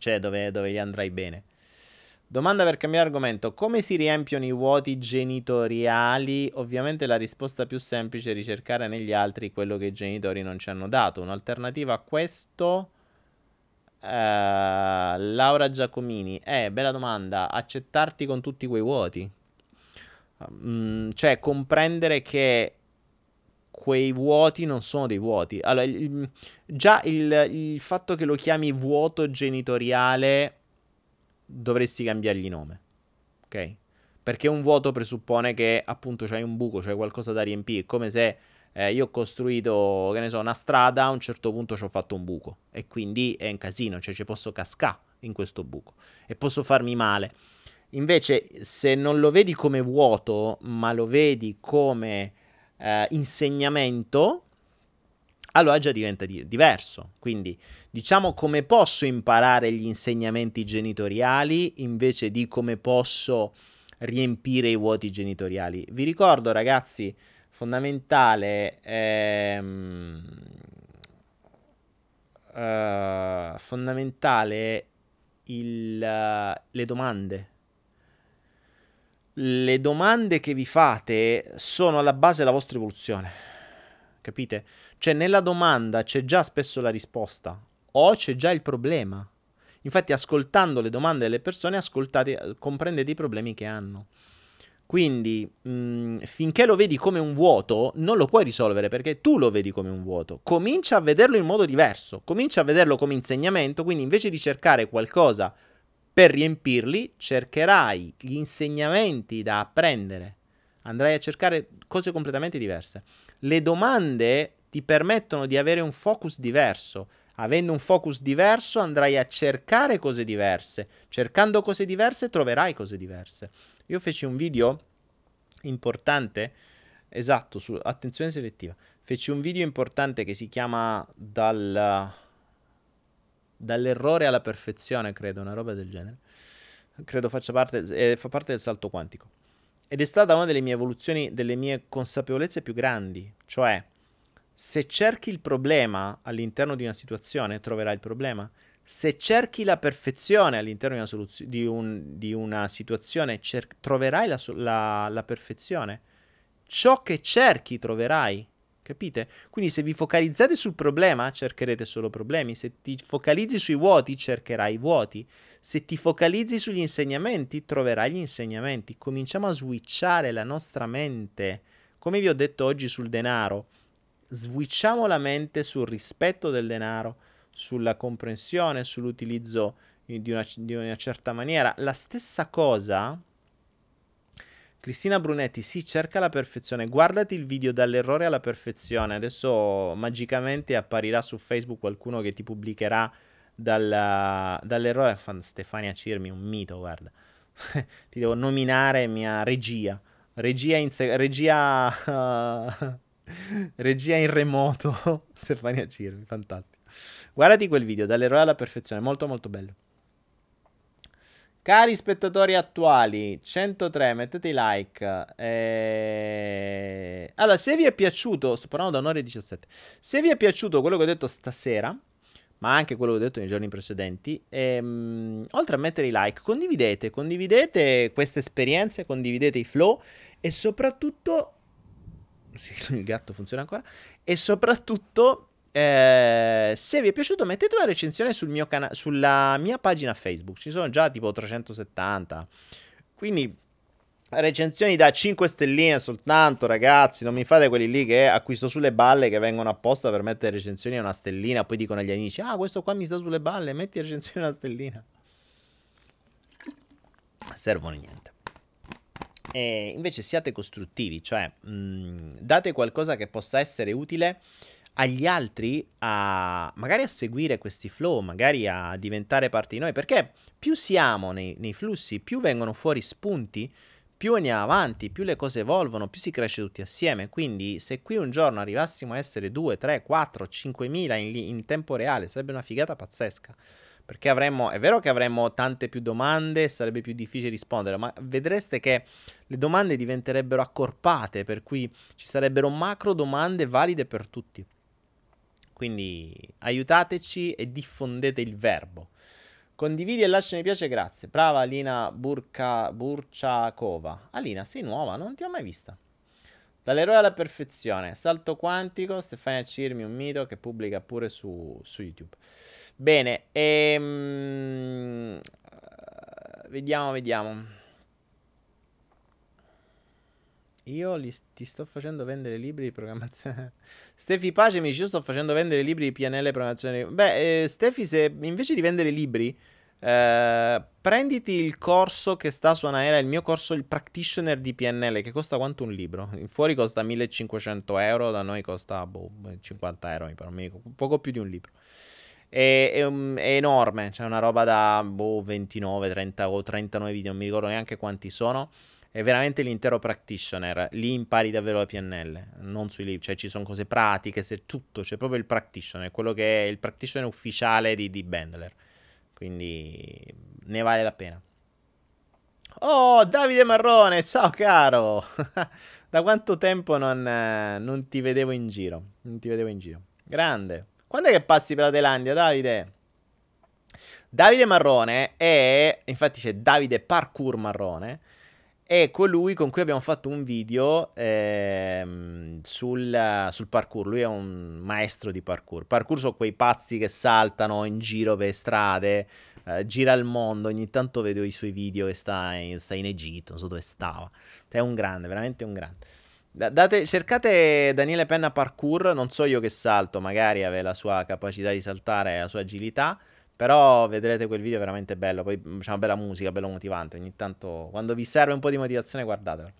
Cioè, dove, dove gli andrai bene. Domanda per cambiare argomento: come si riempiono i vuoti genitoriali? Ovviamente la risposta più semplice è ricercare negli altri quello che i genitori non ci hanno dato. Un'alternativa a questo, uh, Laura Giacomini, eh, bella domanda, accettarti con tutti quei vuoti. Mm, cioè, comprendere che quei vuoti non sono dei vuoti. Allora, il, già il, il fatto che lo chiami vuoto genitoriale dovresti cambiargli nome. Ok? Perché un vuoto presuppone che appunto c'hai un buco, c'hai qualcosa da riempire, come se eh, io ho costruito, che ne so, una strada, a un certo punto ci ho fatto un buco e quindi è un casino, cioè ci posso cascare in questo buco e posso farmi male. Invece, se non lo vedi come vuoto, ma lo vedi come eh, insegnamento, allora già diventa di- diverso. Quindi diciamo come posso imparare gli insegnamenti genitoriali invece di come posso riempire i vuoti genitoriali. Vi ricordo ragazzi, fondamentale, ehm, uh, fondamentale il, le domande. Le domande che vi fate sono alla base della vostra evoluzione. Capite? Cioè nella domanda c'è già spesso la risposta o c'è già il problema. Infatti ascoltando le domande delle persone ascoltate, comprendete i problemi che hanno. Quindi mh, mm, finché lo vedi come un vuoto non lo puoi risolvere perché tu lo vedi come un vuoto. Comincia a vederlo in modo diverso, comincia a vederlo come insegnamento, quindi invece di cercare qualcosa per riempirli, cercherai gli insegnamenti da apprendere. Andrai a cercare cose completamente diverse. Le domande ti permettono di avere un focus diverso. Avendo un focus diverso andrai a cercare cose diverse. Cercando cose diverse troverai cose diverse. Io feci un video importante, esatto, su attenzione selettiva. Feci un video importante che si chiama dal, dall'errore alla perfezione, credo, una roba del genere. Credo faccia parte, eh, fa parte del salto quantico. Ed è stata una delle mie evoluzioni, delle mie consapevolezze più grandi. Cioè, se cerchi il problema all'interno di una situazione, troverai il problema. Se cerchi la perfezione all'interno di una, soluz- di un, di una situazione, cer- troverai la, la, la perfezione. Ciò che cerchi troverai, capite? Quindi se vi focalizzate sul problema, cercherete solo problemi. Se ti focalizzi sui vuoti, cercherai vuoti. Se ti focalizzi sugli insegnamenti, troverai gli insegnamenti. Cominciamo a switchare la nostra mente. Come vi ho detto oggi sul denaro, switchiamo la mente sul rispetto del denaro, sulla comprensione, sull'utilizzo di una, di una certa maniera. La stessa cosa Cristina Brunetti, sì, cerca la perfezione. Guardati il video dall'errore alla perfezione. Adesso magicamente apparirà su Facebook qualcuno che ti pubblicherà dalla, dall'errore. Stefania Cirmi, un mito, guarda. ti devo nominare mia regia. Regia in, se- regia, uh, regia in remoto. Stefania Cirmi, fantastico. Guardati quel video dall'errore alla perfezione, molto molto bello. Cari spettatori attuali, 103, mettete i like. Eh... Allora, se vi è piaciuto, sto parlando da un'ora e 17. Se vi è piaciuto quello che ho detto stasera, ma anche quello che ho detto nei giorni precedenti, ehm, oltre a mettere i like, condividete, condividete queste esperienze, condividete i flow e soprattutto... Il gatto funziona ancora. E soprattutto eh, se vi è piaciuto mettete una recensione sul mio cana- sulla mia pagina Facebook, ci sono già tipo 370. Quindi recensioni da 5 stelline soltanto, ragazzi, non mi fate quelli lì che acquisto sulle balle che vengono apposta per mettere recensioni a una stellina, poi dicono agli amici "Ah, questo qua mi sta sulle balle, metti recensioni a una stellina". Servono niente. E invece siate costruttivi, cioè mh, mm, date qualcosa che possa essere utile agli altri a magari a seguire questi flow, magari a diventare parte di noi, perché più siamo nei, nei flussi, più vengono fuori spunti, più andiamo avanti, più le cose evolvono, più si cresce tutti assieme. Quindi se qui un giorno arrivassimo a essere 2, 3, 4, 5 mila in, in tempo reale, sarebbe una figata pazzesca. Perché avremmo, è vero che avremmo tante più domande, sarebbe più difficile rispondere, ma vedreste che le domande diventerebbero accorpate, per cui ci sarebbero macro domande valide per tutti. Quindi aiutateci e diffondete il verbo. Condividi e lascia mi piace, grazie. Brava Alina Burka, Burciakova. Alina, sei nuova, non ti ho mai vista. Dall'eroe alla perfezione. Salto quantico, Stefania Cirmi, un mito che pubblica pure su, su YouTube. Bene, ehm... vediamo, vediamo. Io li, ti sto facendo vendere libri di programmazione. Stefi Pace mi dice: Io sto facendo vendere libri di PNL e programmazione. Beh, eh, Stefi, se invece di vendere libri, eh, prenditi il corso che sta su Anaera, il mio corso, il practitioner di PNL, che costa quanto un libro? Fuori costa 1500 euro, da noi costa boh, 50 euro, mi pare, poco più di un libro. È, è, è enorme, c'è una roba da boh, 29, 30 o 39 video, non mi ricordo neanche quanti sono è veramente l'intero practitioner. Lì impari davvero la PNL, non sui libri, cioè ci sono cose pratiche, c'è tutto, c'è proprio il practitioner, quello che è il practitioner ufficiale di, di Bendler. Quindi ne vale la pena. Oh, Davide Marrone, ciao caro! da quanto tempo non, non, ti vedevo in giro? Non ti vedevo in giro. Grande. Quando è che passi per la Thailandia, Davide? Davide Marrone è, infatti c'è Davide Parkour Marrone, è colui con cui abbiamo fatto un video ehm, sul, sul, parkour. Lui è un maestro di parkour. Parkour sono quei pazzi che saltano in giro per strade, eh, gira il mondo. Ogni tanto vedo i suoi video che sta in, sta in Egitto, non so dove stava. È un grande, veramente un grande. Date, cercate Daniele Penna Parkour, non so io che salto, magari aveva la sua capacità di saltare e la sua agilità. Però vedrete quel video veramente bello. Poi mm, c'è una bella musica, bello motivante. Ogni tanto, quando vi serve un po' di motivazione, guardatelo.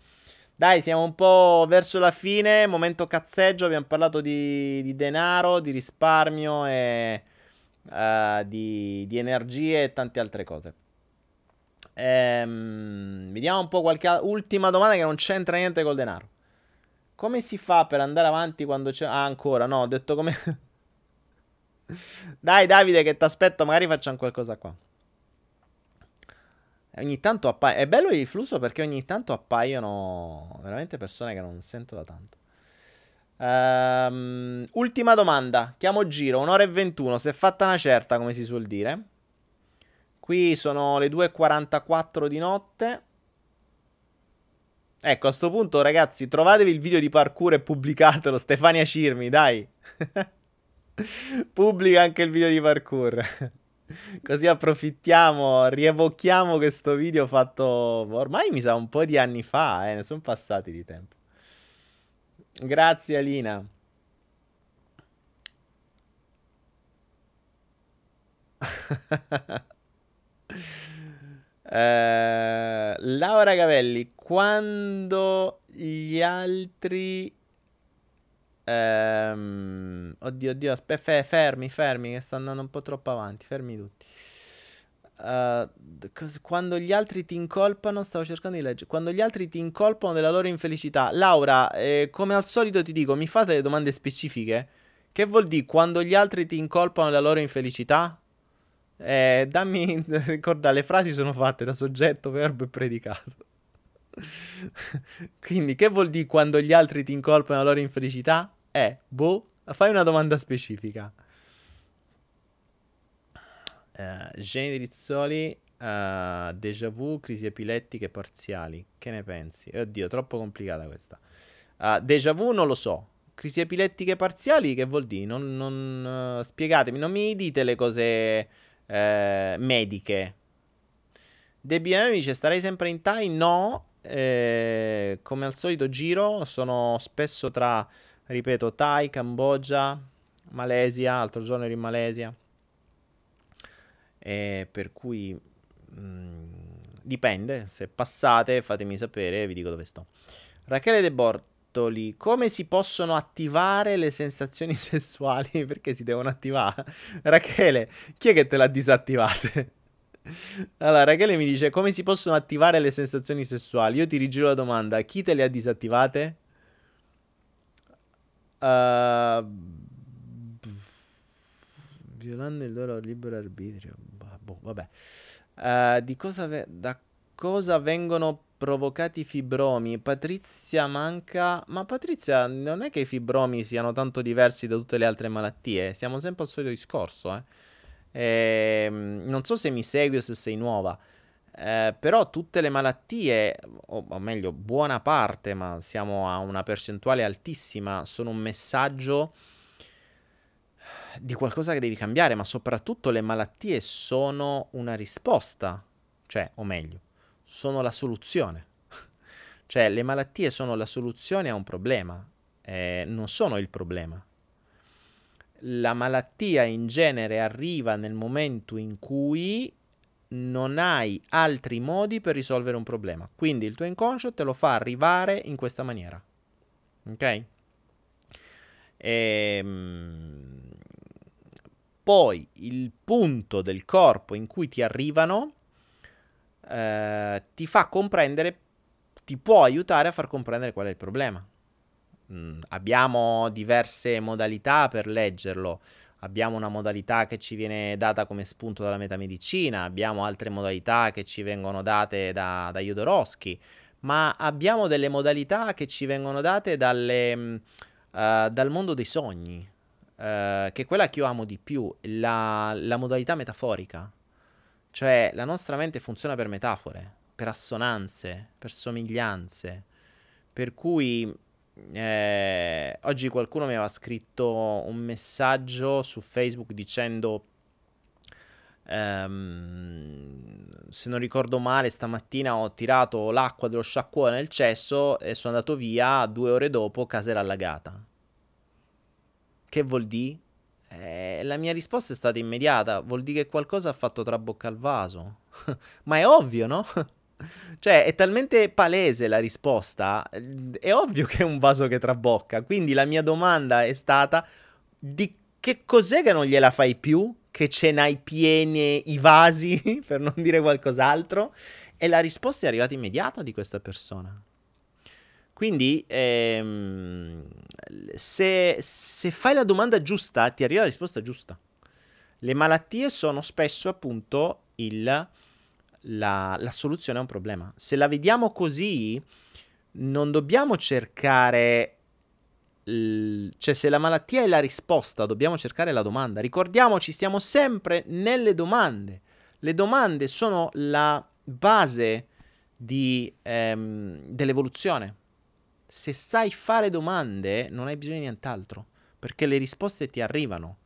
Dai, siamo un po' verso la fine. Momento cazzeggio. Abbiamo parlato di, di denaro, di risparmio e uh, di, di, energie e tante altre cose. Ehm, vediamo un po' qualche ultima domanda che non c'entra niente col denaro. Come si fa per andare avanti quando c'è... Ah, ancora, no, ho detto come... Dai Davide che ti aspetto, magari facciamo qualcosa qua. Ogni tanto appaiono... È bello il flusso perché ogni tanto appaiono veramente persone che non sento da tanto. Um, ultima domanda. Chiamo giro, un'ora e 21. Si è fatta una certa, come si suol dire. Qui sono le 2.44 di notte. Ecco, a sto punto, ragazzi, trovatevi il video di parkour e pubblicatelo. Stefania Cirmi, dai. Pubblica anche il video di parkour. Così approfittiamo, rievochiamo questo video fatto ormai mi sa un po' di anni fa, eh, ne sono passati di tempo. Grazie Alina. eh, Laura Gavelli, quando gli altri... Ehm, oddio, oddio, aspetta, fermi, fermi, che sta andando un po' troppo avanti, fermi tutti. Uh, quando gli altri ti incolpano, stavo cercando di leggere. Quando gli altri ti incolpano della loro infelicità, Laura, eh, come al solito ti dico, mi fate delle domande specifiche? Che vuol dire quando gli altri ti incolpano della loro infelicità? Eh, dammi, ricorda, le frasi sono fatte da soggetto, verbo e predicato. Quindi, che vuol dire quando gli altri ti incolpano della loro infelicità? Eh, boh, fai una domanda specifica. Uh, Geni Rizzoli, uh, déjà vu, crisi epilettiche parziali. Che ne pensi? Oddio, troppo complicata questa. Uh, déjà vu non lo so. Crisi epilettiche parziali che vuol dire? Non, non uh, spiegatemi, non mi dite le cose mediche. Debbie mi dice, starei sempre in Thai? No. Eh, come al solito giro, sono spesso tra, ripeto, Thai, Cambogia, Malesia, altro giorno ero in Malesia. E per cui mh, mm, dipende, se passate fatemi sapere, vi dico dove sto. Rachele De Bortoli, come si possono attivare le sensazioni sessuali? Perché si devono attivare? Rachele, chi è che te l'ha disattivate? Allora, Rachele mi dice come si possono attivare le sensazioni sessuali? Io ti rigiro la domanda, chi te le ha disattivate? Uh, violando il loro libero arbitrio boh, vabbè. Uh, di cosa ve- da cosa vengono provocati i fibromi? Patrizia manca. Ma Patrizia, non è che i fibromi siano tanto diversi da tutte le altre malattie. Siamo sempre al solito discorso, eh. E, ehm, non so se mi segui o se sei nuova. Eh, però tutte le malattie, o, o meglio, buona parte, ma siamo a una percentuale altissima, sono un messaggio di qualcosa che devi cambiare, ma soprattutto le malattie sono una risposta, cioè, o meglio, sono la soluzione. cioè, le malattie sono la soluzione a un problema, eh, non sono il problema. La malattia in genere arriva nel momento in cui non hai altri modi per risolvere un problema. Quindi il tuo inconscio te lo fa arrivare in questa maniera. Ok? E, ehm, poi il punto del corpo in cui ti arrivano eh, ti fa comprendere, ti può aiutare a far comprendere qual è il problema. Mm, abbiamo diverse modalità per leggerlo. Abbiamo una modalità che ci viene data come spunto dalla metamedicina, abbiamo altre modalità che ci vengono date da, da Jodorowsky, ma abbiamo delle modalità che ci vengono date dalle, uh, dal mondo dei sogni. Uh, che è quella che io amo di più, la, la, modalità metaforica. Cioè, la nostra mente funziona per metafore, per assonanze, per somiglianze. Per cui eh, oggi qualcuno mi aveva scritto un messaggio su Facebook dicendo Um, se non ricordo male, stamattina ho tirato l'acqua dello sciacquone nel cesso e sono andato via. Due ore dopo, casa era allagata. Che vuol dire? Eh, la mia risposta è stata immediata, vuol dire che qualcosa ha fatto trabocca al vaso. Ma è ovvio, no? cioè, è talmente palese la risposta, è ovvio che è un vaso che trabocca. Quindi la mia domanda è stata di che cos'è che non gliela fai più? Che ce n'hai pieni i vasi, per non dire qualcos'altro? E la risposta è arrivata immediata di questa persona. Quindi, ehm, se, se fai la domanda giusta, ti arriva la risposta giusta. Le malattie sono spesso appunto il, la, la, soluzione a un problema. Se la vediamo così, non dobbiamo cercare. Cioè, se la malattia è la risposta, dobbiamo cercare la domanda. Ricordiamoci, stiamo sempre nelle domande. Le domande sono la base di, ehm, dell'evoluzione. Se sai fare domande, non hai bisogno di nient'altro, perché le risposte ti arrivano.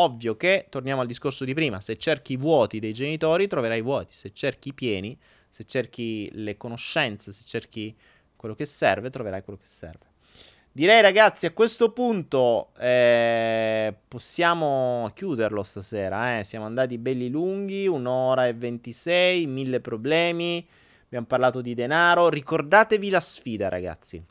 Ovvio che, torniamo al discorso di prima, se cerchi i vuoti dei genitori troverai i vuoti, se cerchi i pieni, se cerchi le conoscenze, se cerchi quello che serve, troverai quello che serve. Direi ragazzi a questo punto eh, possiamo chiuderlo stasera, eh? siamo andati belli lunghi, un'ora e 26, mille problemi, abbiamo parlato di denaro, ricordatevi la sfida ragazzi,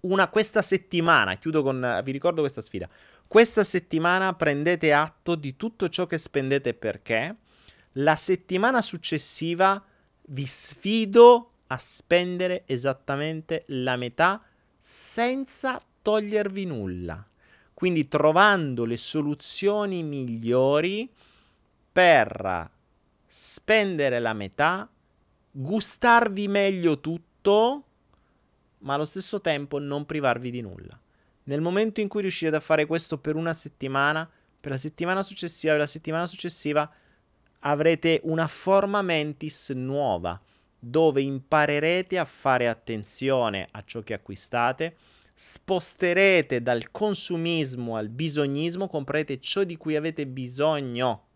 una questa settimana, chiudo con, vi ricordo questa sfida, questa settimana prendete atto di tutto ciò che spendete perché la settimana successiva vi sfido a spendere esattamente la metà senza togliervi nulla. Quindi trovando le soluzioni migliori per spendere la metà, gustarvi meglio tutto, ma allo stesso tempo non privarvi di nulla. Nel momento in cui riuscirete a fare questo per una settimana, per la settimana successiva, per la settimana successiva avrete una forma mentis nuova dove imparerete a fare attenzione a ciò che acquistate, sposterete dal consumismo al bisognismo, comprerete ciò di cui avete bisogno,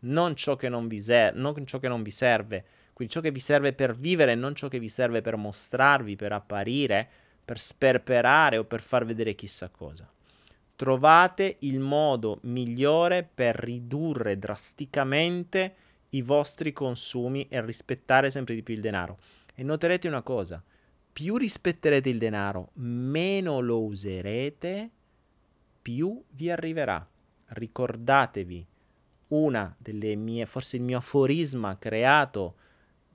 non ciò che non vi, ser- non ciò che non vi serve, quindi ciò che vi serve per vivere, non ciò che vi serve per mostrarvi, per apparire, per sperperare o per far vedere chissà cosa. Trovate il modo migliore per ridurre drasticamente i vostri consumi e rispettare sempre di più il denaro. E noterete una cosa, più rispetterete il denaro, meno lo userete, più vi arriverà. Ricordatevi, una delle mie, forse il mio aforisma creato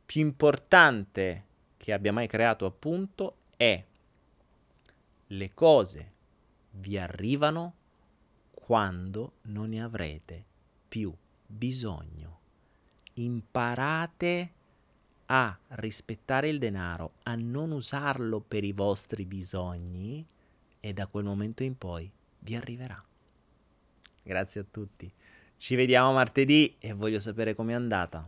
più importante che abbia mai creato appunto è le cose vi arrivano quando non ne avrete più bisogno imparate a rispettare il denaro, a non usarlo per i vostri bisogni e da quel momento in poi vi arriverà. Grazie a tutti. Ci vediamo martedì e voglio sapere com'è andata.